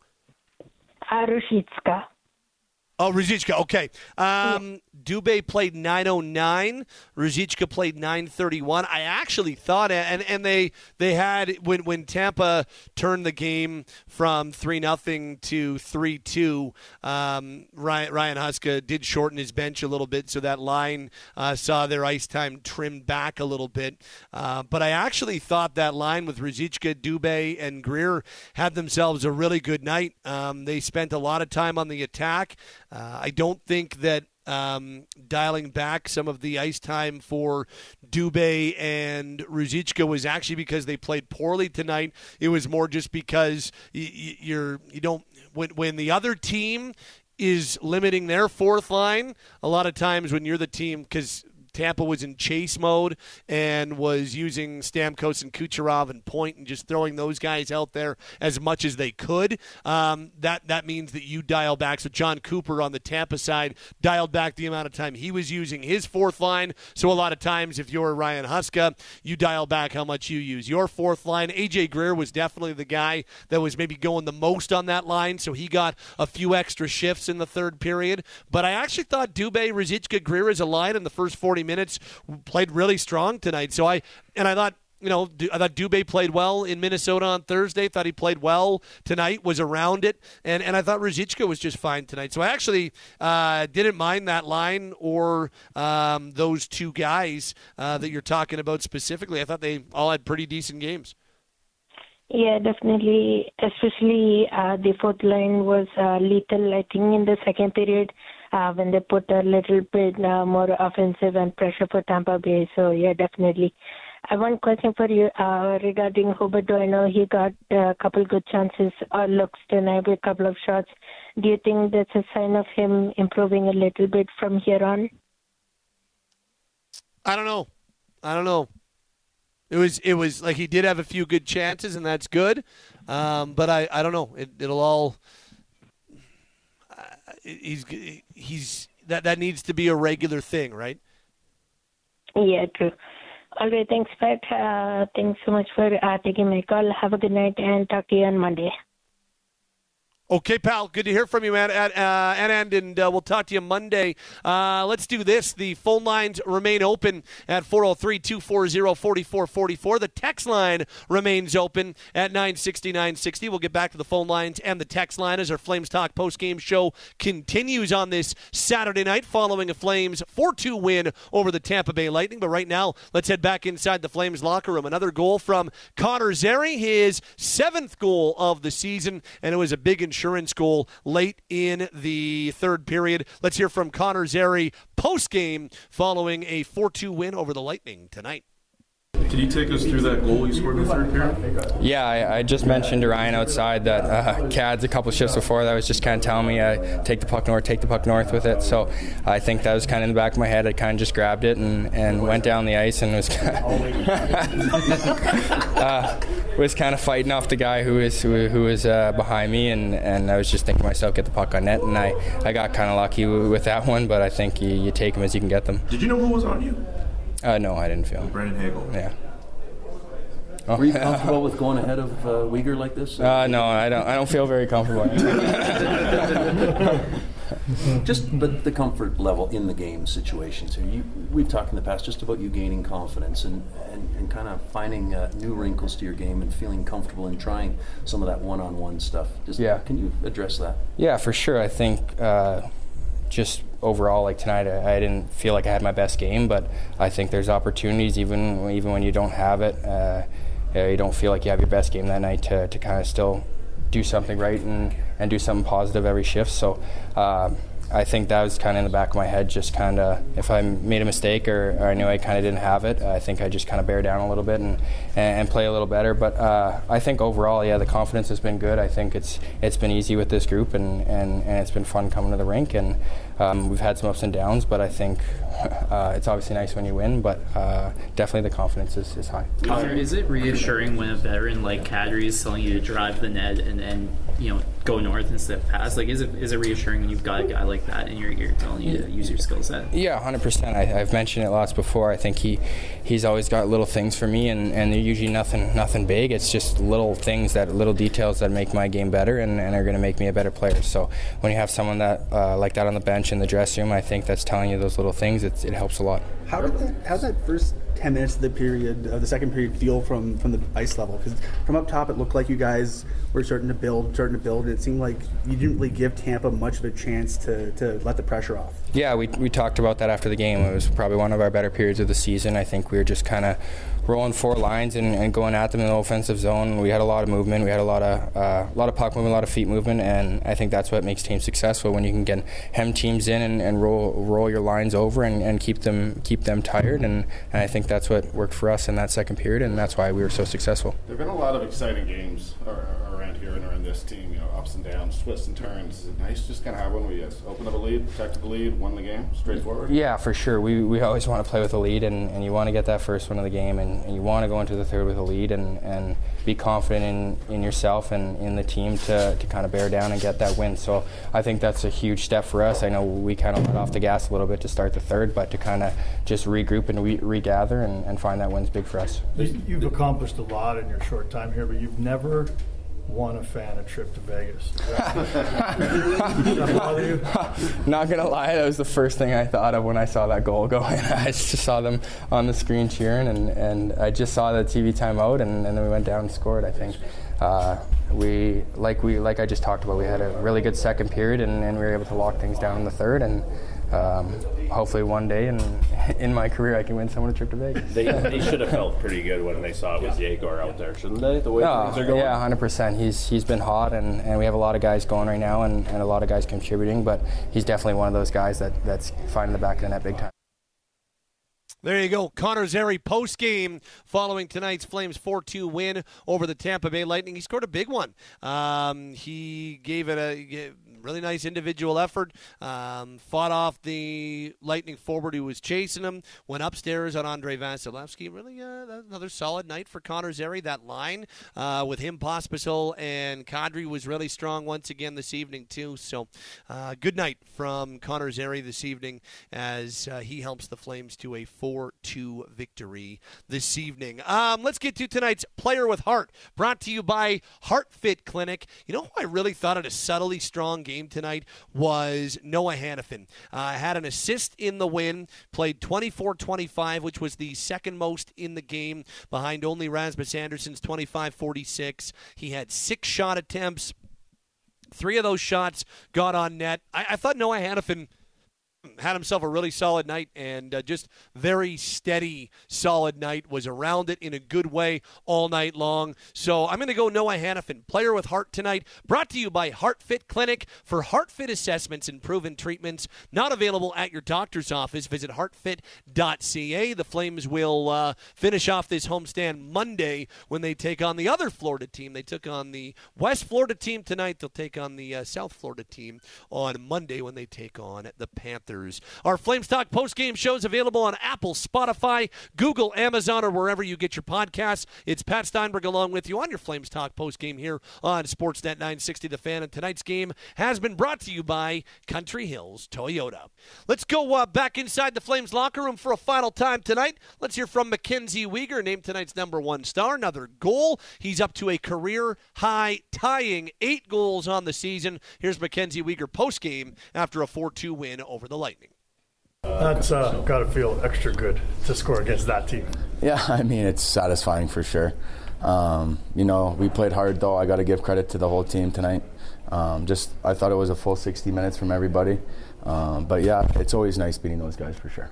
Uh, Ruzicka. Oh, Ruzicka. Okay. Um, Dubé played 909. Ruzicka played 931. I actually thought, and and they they had when when Tampa turned the game from three nothing to three two. Um, Ryan, Ryan Huska did shorten his bench a little bit, so that line uh, saw their ice time trimmed back a little bit. Uh, but I actually thought that line with Ruzicka, Dubé, and Greer had themselves a really good night. Um, they spent a lot of time on the attack. Uh, I don't think that um, dialing back some of the ice time for Dubé and Ruzicka was actually because they played poorly tonight. It was more just because you, you're you don't when when the other team is limiting their fourth line. A lot of times when you're the team, because Tampa was in chase mode and was using Stamkos and Kucherov and Point and just throwing those guys out there as much as they could. Um, that that means that you dial back. So Jon Cooper on the Tampa side dialed back the amount of time he was using his fourth line. So a lot of times, if you're Ryan Huska, you dial back how much you use your fourth line. AJ Greer was definitely the guy that was maybe going the most on that line, so he got a few extra shifts in the third period. But I actually thought Dubé, Ruzicka, Greer as a line in the first 40 minutes played really strong tonight. So I and I thought you know, I thought Dubé played well in Minnesota on Thursday. Thought he played well tonight. Was around it, and and I thought Ruzicka was just fine tonight. So I actually uh, didn't mind that line or um, those two guys uh, that you're talking about specifically. I thought they all had pretty decent games. Yeah, definitely. Especially uh, the fourth line was uh, lethal. I think in the second period, uh, when they put a little bit uh, more offensive and pressure for Tampa Bay. So yeah, definitely. I have one question for you uh, regarding Huberdeau. I know he got a couple good chances or looks tonight with a couple of shots. Do you think that's a sign of him improving a little bit from here on? I don't know. I don't know. It was it was like he did have a few good chances, and that's good. Um, but I, I don't know. It, it'll all he's he's that that needs to be a regular thing, right? Yeah, true. All right, thanks, Pat. Uh, thanks so much for uh, taking my call. Have a good night and talk to you on Monday. Okay, pal. Good to hear from you, man. At, uh, and and uh, we'll talk to you Monday. Uh, let's do this. The phone lines remain open at 403-240-4444. The text line remains open at 960-960. We'll get back to the phone lines and the text line as our Flames Talk post-game show continues on this Saturday night following a Flames 4-2 win over the Tampa Bay Lightning. But right now, let's head back inside the Flames locker room. Another goal from Connor Zary, his seventh goal of the season, and it was a big insurance goal late in the third period. Let's hear from Connor Zary post game following a 4 2 win over the Lightning tonight. Can you take us through that goal you scored in the third period? Yeah, I, I just mentioned to Ryan outside that uh, Cads a couple shifts before that was just kind of telling me uh, take the puck north, take the puck north with it. So I think that was kind of in the back of my head. I kind of just grabbed it and, and went down the ice and was kind of, uh, was kind of fighting off the guy who was who, who was uh, behind me and, and I was just thinking to myself get the puck on net and I, I got kind of lucky with that one. But I think you, you take them as you can get them. Did you know who was on you? Uh, no, I didn't feel. Brandon Hagel. Yeah. Were you comfortable with going ahead of uh, Weegar like this? Uh, no, I don't. I don't feel very comfortable. just but the comfort level in the game situations. So you, we've talked in the past just about you gaining confidence and, and, and kind of finding uh, new wrinkles to your game and feeling comfortable in trying some of that one-on-one stuff. Just, Yeah. Can you address that? Yeah, for sure. I think uh, just overall, like tonight, I, I didn't feel like I had my best game, but I think there's opportunities even even when you don't have it. Uh, you don't feel like you have your best game that night to, to kind of still do something right and, and do something positive every shift. So uh, I think that was kind of in the back of my head, just kind of if I made a mistake or, or I knew I kind of didn't have it, I think I just kind of bear down a little bit and, and, play a little better. But uh, I think overall, yeah, the confidence has been good. I think it's it's been easy with this group and, and, and it's been fun coming to the rink. And um, we've had some ups and downs, but I think uh, it's obviously nice when you win. But uh, definitely the confidence is, is high. Connor, is it reassuring when a veteran like Kadri is telling you to drive the net and, and you know go north instead of pass? Like, is it is it reassuring when you've got a guy like that in your ear telling you to use your skill set? Yeah, hundred percent. I've mentioned it lots before. I think he he's always got little things for me, and, and they're usually nothing nothing big. It's just little things that little details that make my game better and, and are going to make me a better player. So when you have someone that uh, like that on the bench in the dressing room, I think that's telling you those little things. It's, it helps a lot. How did that, how's that first ten minutes of the period, of the second period, feel from from the ice level? Because from up top, it looked like you guys were starting to build, starting to build, and it seemed like you didn't really give Tampa much of a chance to, to let the pressure off. Yeah, we, we talked about that after the game. It was probably one of our better periods of the season. I think we were just kind of rolling four lines and, and going at them in the offensive zone. We had a lot of movement. We had a lot of uh, a lot of puck movement, a lot of feet movement, and I think that's what makes teams successful when you can get hem teams in and, and roll roll your lines over and, and keep them keep them tired. And, and I think that's what worked for us in that second period, and that's why we were so successful. There have been a lot of exciting games ar- around here and around this team. You know, ups and downs, twists and turns. Is it nice just kind of have one where you just open up a lead, protected the lead, won the game, straightforward? Yeah, for sure. We, we always want to play with a lead, and, and you want to get that first one of the game, and, and you want to go into the third with a lead and, and be confident in, in yourself and in the team to, to kind of bear down and get that win. So I think that's a huge step for us. I know we kind of let off the gas a little bit to start the third, but to kind of just regroup and re- regather and, and find that win's big for us. You've accomplished a lot in your short time here, but you've never won a fan a trip to Vegas. Does that, does that bother you? Not gonna lie, that was the first thing I thought of when I saw that goal go in. I just saw them on the screen cheering, and, and I just saw the TV timeout, and, and then we went down and scored. I think uh, we like we like I just talked about. We had a really good second period, and, and we were able to lock things down in the third, and um, hopefully one day in in my career I can win someone a trip to Vegas. They, they should have felt pretty good when they saw it was Yegor out there, shouldn't they? The way Oh, things are going. yeah, hundred percent. He's he's been hot, and, and we have a lot of guys going right now, and, and a lot of guys contributing. But he's definitely one of those guys that that's finding the back of the net big time. There you go. Connor Zary post game following tonight's Flames 4 2 win over the Tampa Bay Lightning. He scored a big one. Um, he gave it a really nice individual effort. Um, fought off the Lightning forward who was chasing him. Went upstairs on Andrei Vasilevskiy. Really uh, another solid night for Connor Zary. That line uh, with him, Pospisil, and Kadri was really strong once again this evening too. So uh, good night from Connor Zary this evening as uh, he helps the Flames to a 4-2 victory this evening. Um, let's get to tonight's Player with Heart, brought to you by Heart Fit Clinic. You know who I really thought had a subtly strong game tonight was Noah Hanifin. Uh, had an assist in the win, played 24-25, which was the second most in the game, behind only Rasmus Andersson's 25-46. He had six shot attempts. Three of those shots got on net. I, I thought Noah Hanifin – had himself a really solid night and uh, just very steady, solid night. Was around it in a good way all night long. So I'm going to go Noah Hanifin, player with heart tonight. Brought to you by Heart Fit Clinic for heart fit assessments and proven treatments. Not available at your doctor's office. Visit heartfit.ca. The Flames will uh, finish off this homestand Monday when they take on the other Florida team. They took on the West Florida team tonight. They'll take on the uh, South Florida team on Monday when they take on the Panthers. Panthers. Our Flames Talk post-game show is available on Apple, Spotify, Google, Amazon, or wherever you get your podcasts. It's Pat Steinberg along with you on your Flames Talk post-game here on Sportsnet 960 The Fan. And tonight's game has been brought to you by Country Hills Toyota. Let's go uh, back inside the Flames locker room for a final time tonight. Let's hear from MacKenzie Weegar, named tonight's number one star. Another goal. He's up to a career high, tying eight goals on the season. Here's MacKenzie Weegar post-game after a 4-2 win over the Lightning. That's uh, got to feel extra good to score against that team. Yeah, I mean, it's satisfying for sure. Um, you know, we played hard, though. I got to give credit to the whole team tonight. Um, just, I thought it was a full 60 minutes from everybody. Um, but yeah, it's always nice beating those guys for sure.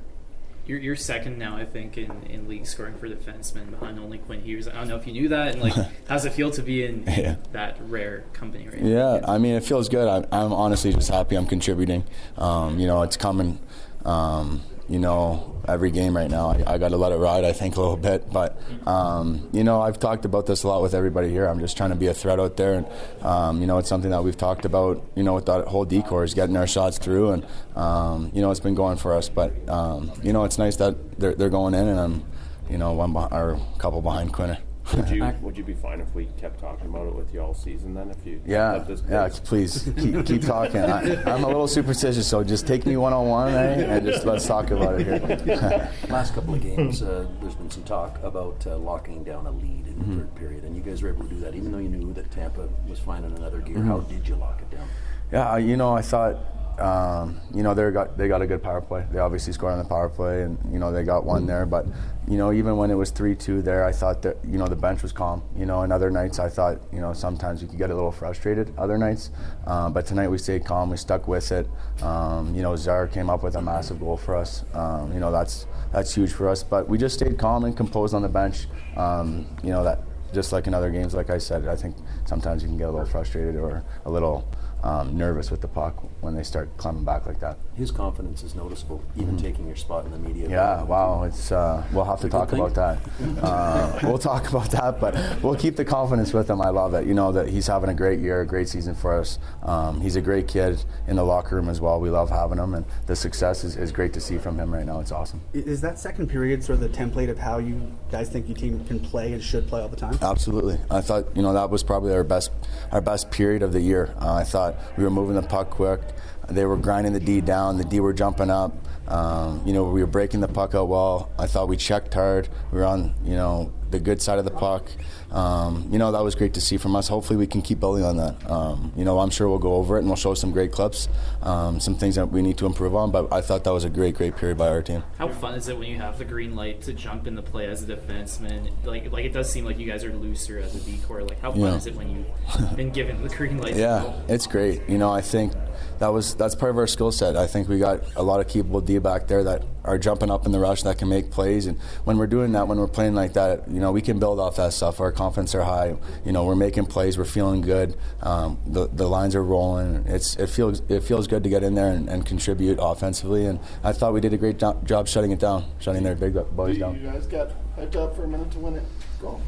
You're, you're second now, I think, in, in league scoring for defensemen behind only Quinn Hughes. I don't know if you knew that, and like, how's it feel to be in, yeah. that rare company right yeah, now? Yeah, I mean, it feels good. I, I'm honestly just happy I'm contributing. Um, you know, it's coming. Um, you know, every game right now. I, I got to let it ride, I think, a little bit. But, um, you know, I've talked about this a lot with everybody here. I'm just trying to be a threat out there. And, um, you know, it's something that we've talked about, you know, with that whole D corps is getting our shots through. And, um, you know, it's been going for us. But, um, you know, it's nice that they're, they're going in and I'm, you know, one or a couple behind Quinn. Would you would you be fine if we kept talking about it with you all season then? If you yeah yeah please keep, keep talking. I, am a little superstitious, so just take me one on one, and just let's talk about it here. Last couple of games, uh, there's been some talk about uh, locking down a lead in the mm-hmm. third period, and you guys were able to do that, even though you knew that Tampa was finding another gear. Mm-hmm. How did you lock it down? Yeah, you know, I thought um, you know, they got they got a good power play. They obviously scored on the power play, and you know they got one there. But you know, even when it was three two there, I thought that you know the bench was calm. You know, and other nights I thought you know sometimes you could get a little frustrated. Other nights, um, but tonight we stayed calm. We stuck with it. Um, you know, Zar came up with a massive goal for us. Um, you know, that's that's huge for us. But we just stayed calm and composed on the bench. Um, you know that just like in other games, like I said, I think sometimes you can get a little frustrated or a little um, nervous with the puck when they start climbing back like that. His confidence is noticeable, even mm-hmm. taking your spot in the media. Yeah, wow, it's uh, we'll have to talk about that. Uh, we'll talk about that, but we'll keep the confidence with him. I love it. You know that he's having a great year, a great season for us. Um, he's a great kid in the locker room as well. We love having him, and the success is, is great to see from him right now. It's awesome. Is that second period sort of the template of how you guys think your team can play and should play all the time? Absolutely. I thought you know that was probably our best our best period of the year. Uh, I thought we were moving the puck quick. They were grinding the D down. The D were jumping up. Um, you know, we were breaking the puck out well. I thought we checked hard. We were on, you know, the good side of the puck. Um, you know, that was great to see from us. Hopefully, we can keep building on that. Um, you know, I'm sure we'll go over it and we'll show some great clips, um, some things that we need to improve on. But I thought that was a great, great period by our team. How fun is it when you have the green light to jump in the play as a defenseman? Like, like it does seem like you guys are looser as a D corps. Like, how fun yeah. is it when you've been given the green light? Yeah, it's great. You know, I think that was that's part of our skill set. I think we got a lot of capable D back there that are jumping up in the rush that can make plays. And when we're doing that, when we're playing like that, you know, we can build off that stuff. Our confidence are high. You know, we're making plays. We're feeling good. Um, the, the lines are rolling. It's it feels it feels good to get in there and, and contribute offensively. And I thought we did a great job shutting it down, shutting their big boys down. You guys got hyped up for a minute to win it. Go.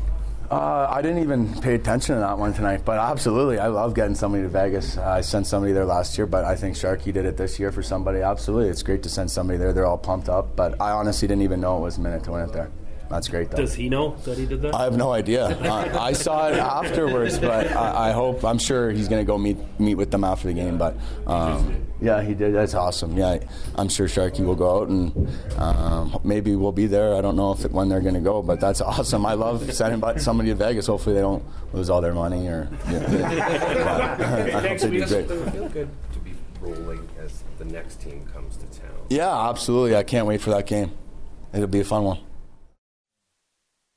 Uh, I didn't even pay attention to that one tonight, but absolutely, I love getting somebody to Vegas. Uh, I sent somebody there last year, but I think Sharky did it this year for somebody. Absolutely, it's great to send somebody there. They're all pumped up, but I honestly didn't even know it was a minute to win it there. That's great, though. Does he know that he did that? I have no idea. uh, I saw it afterwards, but I, I, hope I'm sure he's going to go meet meet with them after the game. But um, yeah, he did. That's awesome. Yeah, I'm sure Sharky will go out and um, maybe we'll be there. I don't know if it, when they're going to go, but that's awesome. I love sending somebody to Vegas. Hopefully, they don't lose all their money or. Yeah, yeah. I hope they do great. Feel good to be rolling as the next team comes to town. Yeah, absolutely. I can't wait for that game. It'll be a fun one.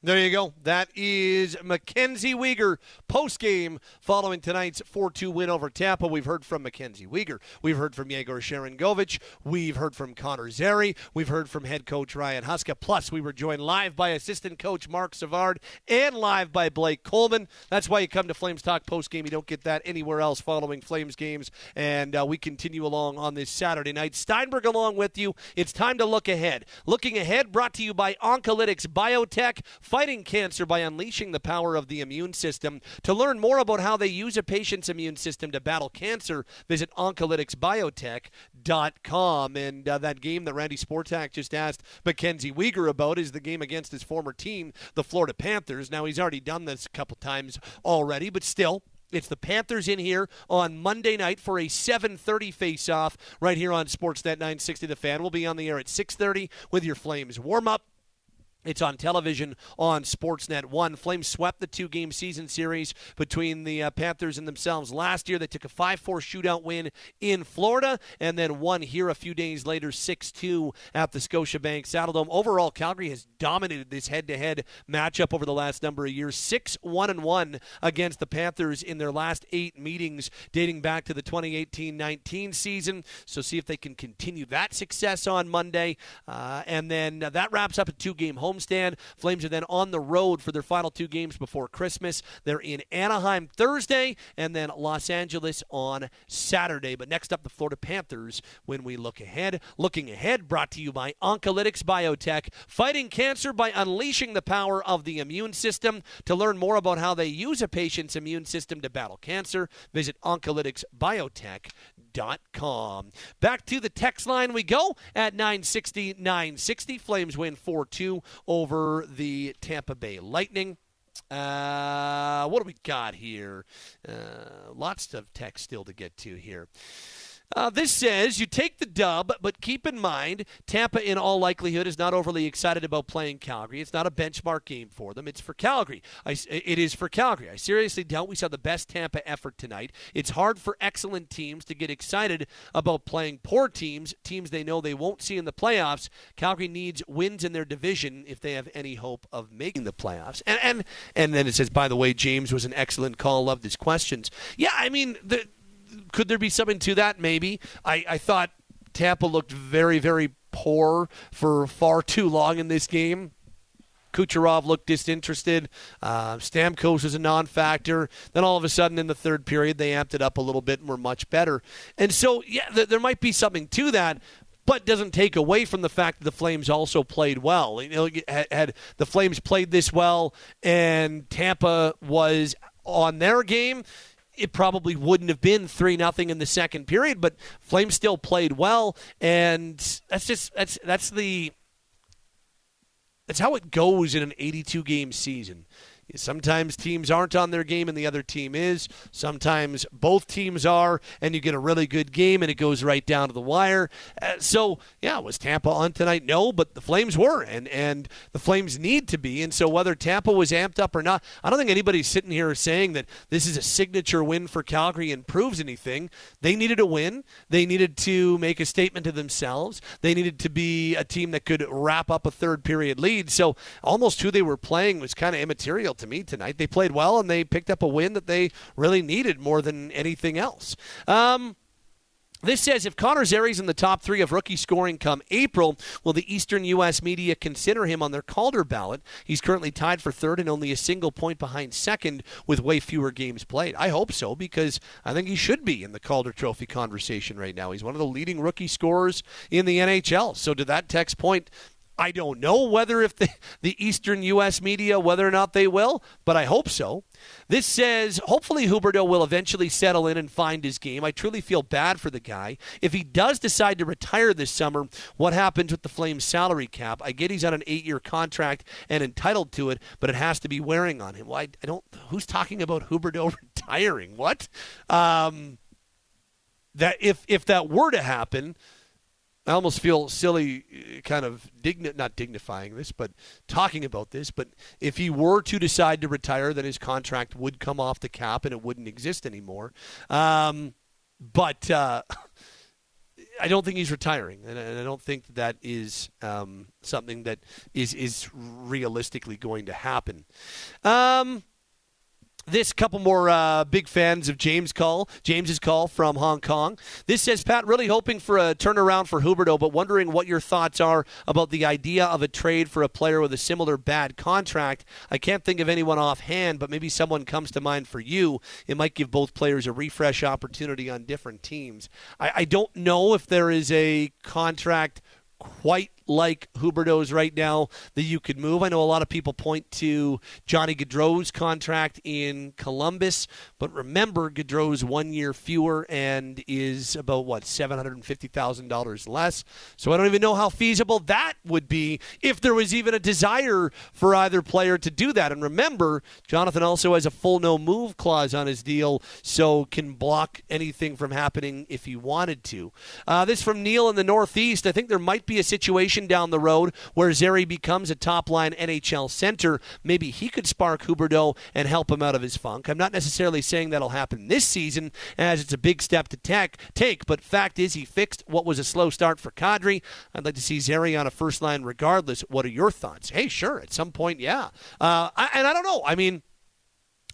There you go. That is MacKenzie Weegar post game following tonight's 4 2 win over Tampa. We've heard from MacKenzie Weegar. We've heard from Yegor Sharangovich. We've heard from Connor Zary. We've heard from head coach Ryan Huska. Plus, we were joined live by assistant coach Marc Savard and live by Blake Coleman. That's why you come to Flames Talk post game. You don't get that anywhere else following Flames games. And uh, we continue along on this Saturday night. Steinberg along with you. It's time to look ahead. Looking ahead, brought to you by Oncolytics Biotech fighting cancer by unleashing the power of the immune system. To learn more about how they use a patient's immune system to battle cancer, visit oncolyticsbiotech.com. And uh, that game that Randy Sportak just asked MacKenzie Weegar about is the game against his former team, the Florida Panthers. Now, he's already done this a couple times already, but still, it's the Panthers in here on Monday night for a 7:30 face-off right here on Sportsnet 960 The Fan. We'll be on the air at 6:30 with your Flames warm-up. It's on television on Sportsnet 1. Flames swept the two game season series between the uh, Panthers and themselves last year. They took a 5 4 shootout win in Florida and then won here a few days later 6 2 at the Scotiabank Saddledome. Overall, Calgary has dominated this head to head matchup over the last number of years 6 1 1 against the Panthers in their last eight meetings dating back to the 2018 19 season. So see if they can continue that success on Monday. Uh, and then uh, that wraps up a two game home homestand. Flames are then on the road for their final two games before Christmas. They're in Anaheim Thursday and then Los Angeles on Saturday. But next up, the Florida Panthers when we look ahead. Looking ahead, brought to you by Oncolytics Biotech, fighting cancer by unleashing the power of the immune system. To learn more about how they use a patient's immune system to battle cancer, visit oncolyticsbiotech.com. Back to the text line we go at 960 960. Flames win 4 2 over the Tampa Bay Lightning. Uh, what do we got here? Uh, lots of text still to get to here. Uh, this says you take the dub, but keep in mind Tampa, in all likelihood, is not overly excited about playing Calgary. It's not a benchmark game for them. It's for Calgary. I, it is for Calgary. I seriously doubt we saw the best Tampa effort tonight. It's hard for excellent teams to get excited about playing poor teams, teams they know they won't see in the playoffs. Calgary needs wins in their division if they have any hope of making the playoffs. And and and then it says, by the way, James was an excellent call. Loved his questions. Yeah, I mean the could there be something to that? Maybe. I, I thought Tampa looked very, very poor for far too long in this game. Kucherov looked disinterested. Uh, Stamkos was a non-factor. Then all of a sudden, in the third period, they amped it up a little bit and were much better. And so, yeah, th- there might be something to that but doesn't take away from the fact that the Flames also played well. You know, had, had, the Flames played this well and Tampa was on their game, it probably wouldn't have been three nothing in the second period, but Flames still played well, and that's just that's that's the that's how it goes in an 82 game season. Sometimes teams aren't on their game and the other team is. Sometimes both teams are, and you get a really good game and it goes right down to the wire. Uh, so, yeah, was Tampa on tonight? No, but the Flames were, and, and the Flames need to be. And so, whether Tampa was amped up or not, I don't think anybody's sitting here saying that this is a signature win for Calgary and proves anything. They needed a win. They needed to make a statement to themselves. They needed to be a team that could wrap up a third period lead. So, almost who they were playing was kind of immaterial to me tonight. They played well and they picked up a win that they really needed more than anything else. Um, this says if Connor Zary's in the top three of rookie scoring come April, will the Eastern U.S. media consider him on their Calder ballot? He's currently tied for third and only a single point behind second with way fewer games played. I hope so because I think he should be in the Calder Trophy conversation right now. He's one of the leading rookie scorers in the NHL. So to that text point, I don't know whether if the, the Eastern U.S. media, whether or not they will, but I hope so. This says hopefully Huberdeau will eventually settle in and find his game. I truly feel bad for the guy. If he does decide to retire this summer, what happens with the Flames salary cap? I get he's on an eight year contract and entitled to it, but it has to be wearing on him. Well, I, don't. Who's talking about Huberdeau retiring? What? Um, that if if that were to happen, I almost feel silly, uh, kind of digni- not dignifying this, but talking about this. But if he were to decide to retire, then his contract would come off the cap and it wouldn't exist anymore. Um, but uh, I don't think he's retiring, and I don't think that is um, something that is is realistically going to happen. Um, this couple more uh, big fans of James call James's call from Hong Kong. This says Pat really hoping for a turnaround for Huberdeau, but wondering what your thoughts are about the idea of a trade for a player with a similar bad contract. I can't think of anyone offhand, but maybe someone comes to mind for you. It might give both players a refresh opportunity on different teams. I, I don't know if there is a contract quite like Huberdeau's right now that you could move. I know a lot of people point to Johnny Gaudreau's contract in Columbus, but remember Gaudreau's one year fewer and is about what seven hundred and fifty thousand dollars less. So I don't even know how feasible that would be if there was even a desire for either player to do that. And remember, Jonathan also has a full no move clause on his deal, so can block anything from happening if he wanted to. Uh, this from Neil in the Northeast. I think there might be a situation down the road where Zary becomes a top line NHL center. Maybe he could spark Huberdeau and help him out of his funk. I'm not necessarily saying that'll happen this season, as it's a big step to take, but fact is he fixed what was a slow start for Kadri. I'd like to see Zary on a first line regardless. What are your thoughts? Hey, sure, at some point, yeah. Uh, I, and I don't know. I mean,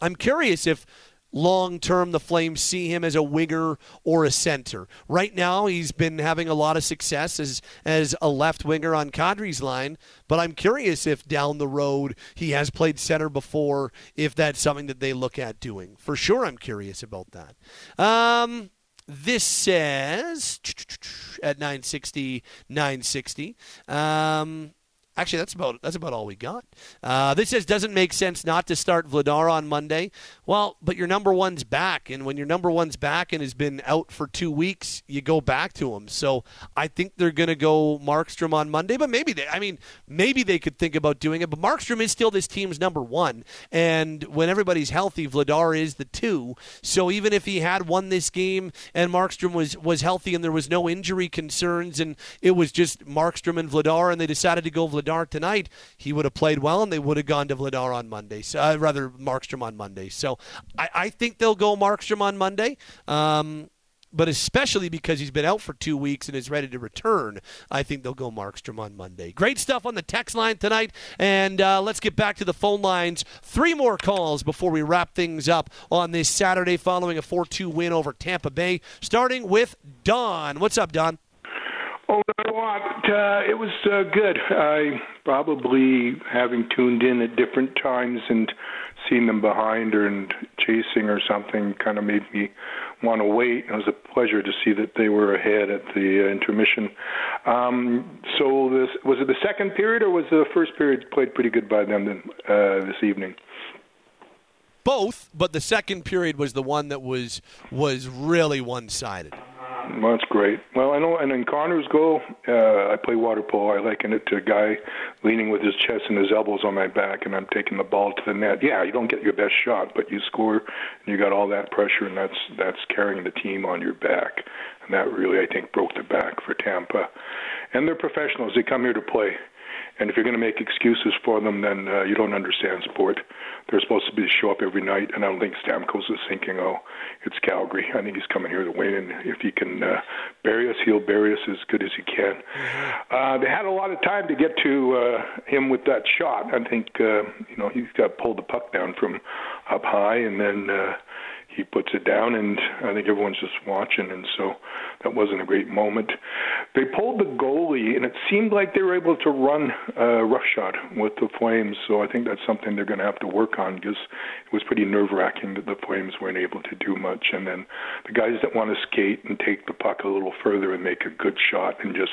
I'm curious if long term the Flames see him as a winger or a center. Right now, he's been having a lot of success as as a left winger on Kadri's line, but I'm curious if down the road he has played center before, if that's something that they look at doing. For sure, I'm curious about that. Um, this says at 960 960 um, Actually, that's about that's about all we got. Uh, this says doesn't make sense not to start Vladar on Monday. Well, but your number one's back, and when your number one's back and has been out for two weeks, you go back to him. So I think they're going to go Markstrom on Monday, but maybe they. I mean, maybe they could think about doing it. But Markstrom is still this team's number one, and when everybody's healthy, Vladar is the two. So even if he had won this game and Markstrom was was healthy and there was no injury concerns, and it was just Markstrom and Vladar, and they decided to go Vladar tonight, he would have played well, and they would have gone to Vladar on Monday. So, uh, rather, Markstrom on Monday. So I, I, think they'll go Markstrom on Monday. Um, but especially because he's been out for two weeks and is ready to return, I think they'll go Markstrom on Monday. Great stuff on the text line tonight, and uh, let's get back to the phone lines. Three more calls before we wrap things up on this Saturday following a 4 2 win over Tampa Bay, starting with Don. What's up, Don? Oh, want. Uh, it was uh, good. I probably having tuned in at different times and seen them behind or and chasing or something kind of made me want to wait. It was a pleasure to see that they were ahead at the uh, intermission. Um, so this was it the second period or was the first period played pretty good by them uh, this evening? Both, but the second period was the one that was was really one sided. Well, that's great. Well, I know, and in Connor's goal, uh, I play water polo. I liken it to a guy leaning with his chest and his elbows on my back, and I'm taking the ball to the net. Yeah, you don't get your best shot, but you score, and you got all that pressure, and that's that's carrying the team on your back, and that really, I think, broke the back for Tampa. And they're professionals; they come here to play. And if you're going to make excuses for them, then uh, you don't understand sport. They're supposed to be to show up every night, and I don't think Stamkos is thinking, "Oh, it's Calgary." I think he's coming here to win, and if he can uh, bury us, he'll bury us as good as he can. Uh, they had a lot of time to get to uh, him with that shot. I think uh, you know he's got pulled the puck down from up high, and then. Uh, he puts it down, and I think everyone's just watching, and so that wasn't a great moment. They pulled the goalie, and it seemed like they were able to run uh, roughshod with the Flames. So I think that's something they're going to have to work on because it was pretty nerve-wracking that the Flames weren't able to do much. And then the guys that want to skate and take the puck a little further and make a good shot and just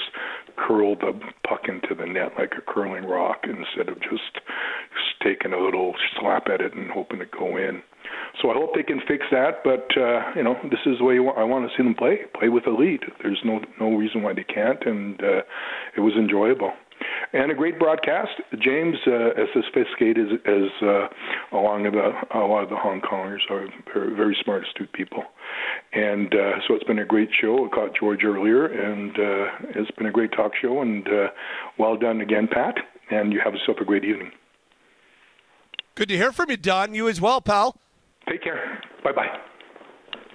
curl the puck into the net like a curling rock instead of just taking a little slap at it and hoping to go in. So I hope they can fix that. But uh, you know, this is the way I want to see them play. Play with a lead. There's no no reason why they can't, and uh, it was enjoyable. And a great broadcast. James, uh, as sophisticated as, as uh, along the, a lot of the Hong Kongers are very, very smart, astute people. And uh, so it's been a great show. I caught George earlier, and uh, it's been a great talk show. And uh, well done again, Pat. And you have yourself a great evening. Good to hear from you, Don. You as well, pal. Take care. Bye bye.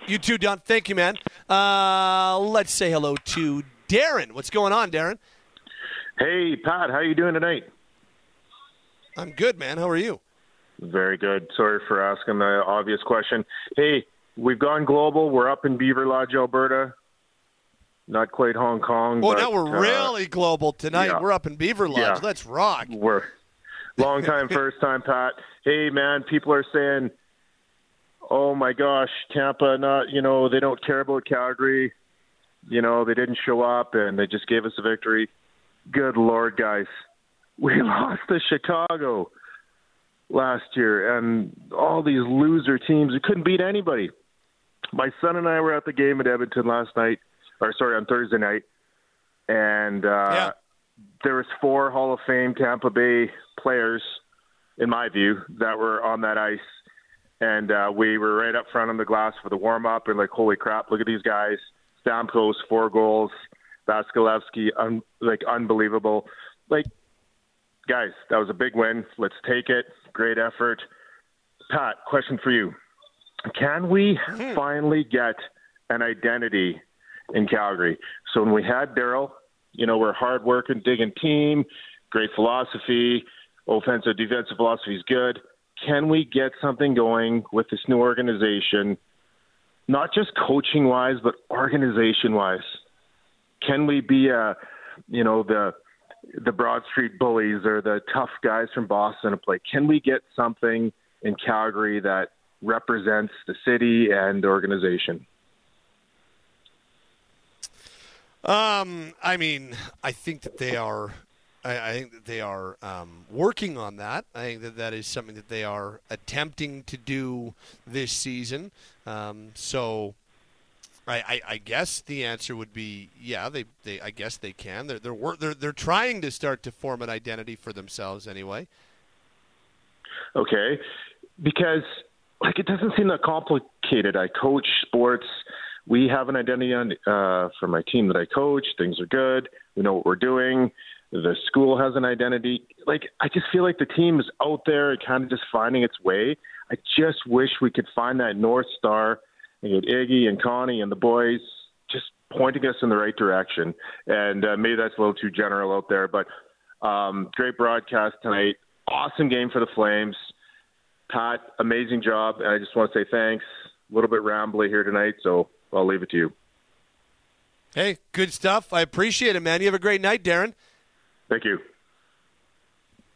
You too, Don. Thank you, man. Uh, let's say hello to Darren. What's going on, Darren? Hey, Pat. How you doing tonight? I'm good, man. How are you? Very good. Sorry for asking the obvious question. Hey, we've gone global. We're up in Beaverlodge, Alberta. Not quite Hong Kong. Oh, but, now we're uh, really global tonight. yeah. We're up in Beaverlodge. Yeah. Let's rock. We're long time, first time, Pat. Hey, man, people are saying, "Oh my gosh, Tampa, not you know they don't care about Calgary. You know they didn't show up and they just gave us a victory." Good lord, guys, we lost to Chicago last year, and all these loser teams. We couldn't beat anybody. My son and I were at the game at Edmonton last night, or sorry, on Thursday night, and uh, there was four Hall of Fame Tampa Bay players, in my view, that were on that ice, and uh, we were right up front on the glass for the warm up, and like, holy crap, look at these guys! Stamkos four goals, Vasilevskiy, un- like unbelievable. Like, guys, that was a big win. Let's take it. Great effort. Pat, question for you: Can we finally get an identity in Calgary? So when we had Darryl, you know, we're hard working, digging team, great philosophy, offensive, defensive philosophy is good. Can we get something going with this new organization, not just coaching wise, but organization wise? Can we be a, you know, the the Broad Street Bullies or the tough guys from Boston to play? Can we get something in Calgary that represents the city and the organization? Um, I mean, I think that they are. I, I think that they are um, working on that. I think that that is something that they are attempting to do this season. Um, so, I, I, I guess the answer would be yeah. They, they I guess they can. They're they're they're they're trying to start to form an identity for themselves anyway. Okay, because like it doesn't seem that complicated. I coach sports. We have an identity on uh, for my team that I coach. Things are good. We know what we're doing. The school has an identity. Like I just feel like the team is out there, kind of just finding its way. I just wish we could find that north star and get Iggy and Connie and the boys just pointing us in the right direction. And uh, maybe that's a little too general out there, but um, great broadcast tonight. Awesome game for the Flames. Pat, amazing job. And I just want to say thanks. A little bit rambly here tonight, so I'll leave it to you. Hey, good stuff. I appreciate it, man. You have a great night, Darren. Thank you.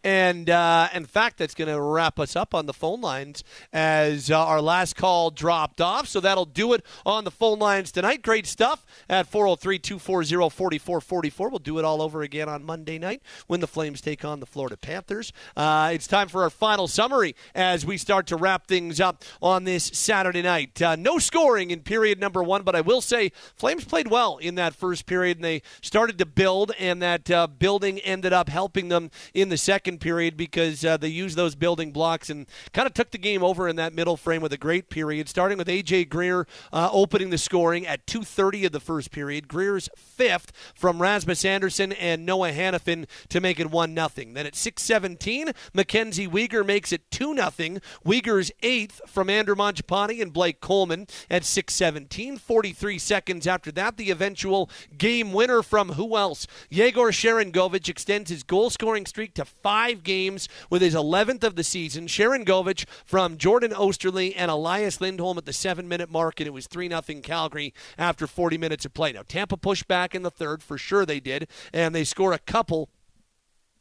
And uh, in fact, that's going to wrap us up on the phone lines as uh, our last call dropped off. So that'll do it on the phone lines tonight. Great stuff at 403 240 4444. We'll do it all over again on Monday night when the Flames take on the Florida Panthers. Uh, it's time for our final summary as we start to wrap things up on this Saturday night. Uh, no scoring in period number one, but I will say Flames played well in that first period and they started to build, and that uh, building ended up helping them in the second period because uh, they used those building blocks and kind of took the game over in that middle frame with a great period, starting with AJ Greer uh, opening the scoring at 2:30 of the first period. Greer's fifth from Rasmus Andersson and Noah Hanifin to make it one nothing. Then at 6:17, MacKenzie Weegar makes it two nothing. Weegar's eighth from Andrew Mangiapane and Blake Coleman at 6:17. 43 seconds after that, the eventual game winner from who else? Yegor Sharangovich extends his goal scoring streak to five five games with his 11th of the season. Sharangovich from Jordan Oesterle and Elias Lindholm at the seven minute mark, and it was 3 0 Calgary after 40 minutes of play. Now, Tampa pushed back in the third, for sure they did, and they score a couple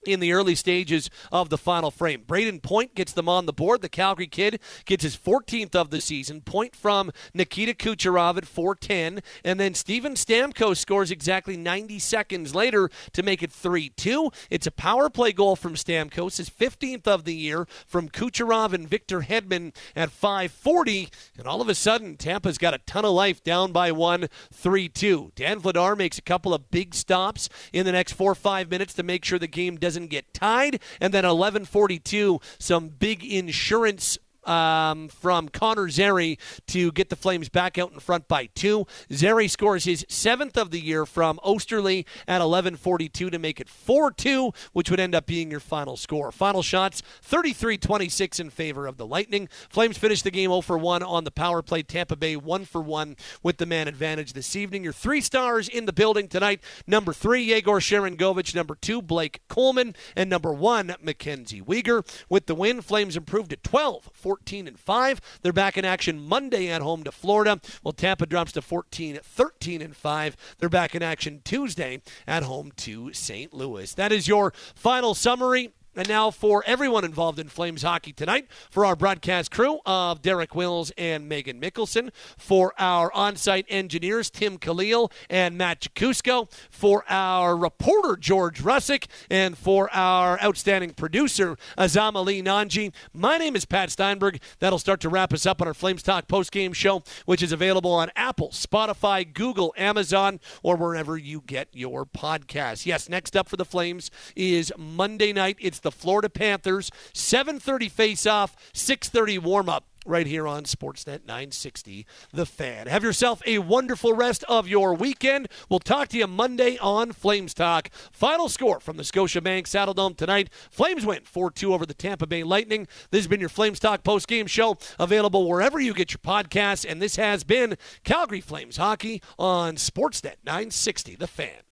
in the early stages of the final frame. Brayden Point gets them on the board. The Calgary kid gets his 14th of the season. Point from Nikita Kucherov at 410. And then Steven Stamkos scores exactly 90 seconds later to make it 3 2. It's a power play goal from Stamkos, his 15th of the year from Kucherov and Victor Hedman at 540. And all of a sudden, Tampa's got a ton of life down by one, 3 2. Dan Vladar makes a couple of big stops in the next four or five minutes to make sure the game doesn't doesn't get tied. And then 11:42, some big insurance um, from Connor Zary to get the Flames back out in front by two. Zary scores his seventh of the year from Oesterle at 11:42 to make it 4-2, which would end up being your final score. Final shots 33-26 in favor of the Lightning. Flames finish the game 0 for 1 on the power play. Tampa Bay 1 for 1 with the man advantage this evening. Your three stars in the building tonight: number three Yegor Sharangovich, number two Blake Coleman, and number one MacKenzie Weegar. With the win, Flames improved to 12. 14 and 5. They're back in action Monday at home to Florida. Well, Tampa drops to 14 13 and 5. They're back in action Tuesday at home to St. Louis. That is your final summary. And now for everyone involved in Flames hockey tonight, for our broadcast crew of Derek Wills and Meghan Mikkelson, for our on-site engineers Tim Khalil and Matt Jakusko, for our reporter George Russick, and for our outstanding producer Azam Ali Nanji. My name is Pat Steinberg. That'll start to wrap us up on our Flames Talk post-game show, which is available on Apple, Spotify, Google, Amazon, or wherever you get your podcasts. Yes, next up for the Flames is Monday night. It's the Florida Panthers. 7:30 face-off, 6:30 warm-up right here on Sportsnet 960 The Fan. Have yourself a wonderful rest of your weekend. We'll talk to you Monday on Flames Talk. Final score from the Scotiabank Saddledome tonight. Flames win 4-2 over the Tampa Bay Lightning. This has been your Flames Talk post-game show available wherever you get your podcasts and this has been Calgary Flames hockey on Sportsnet 960 The Fan.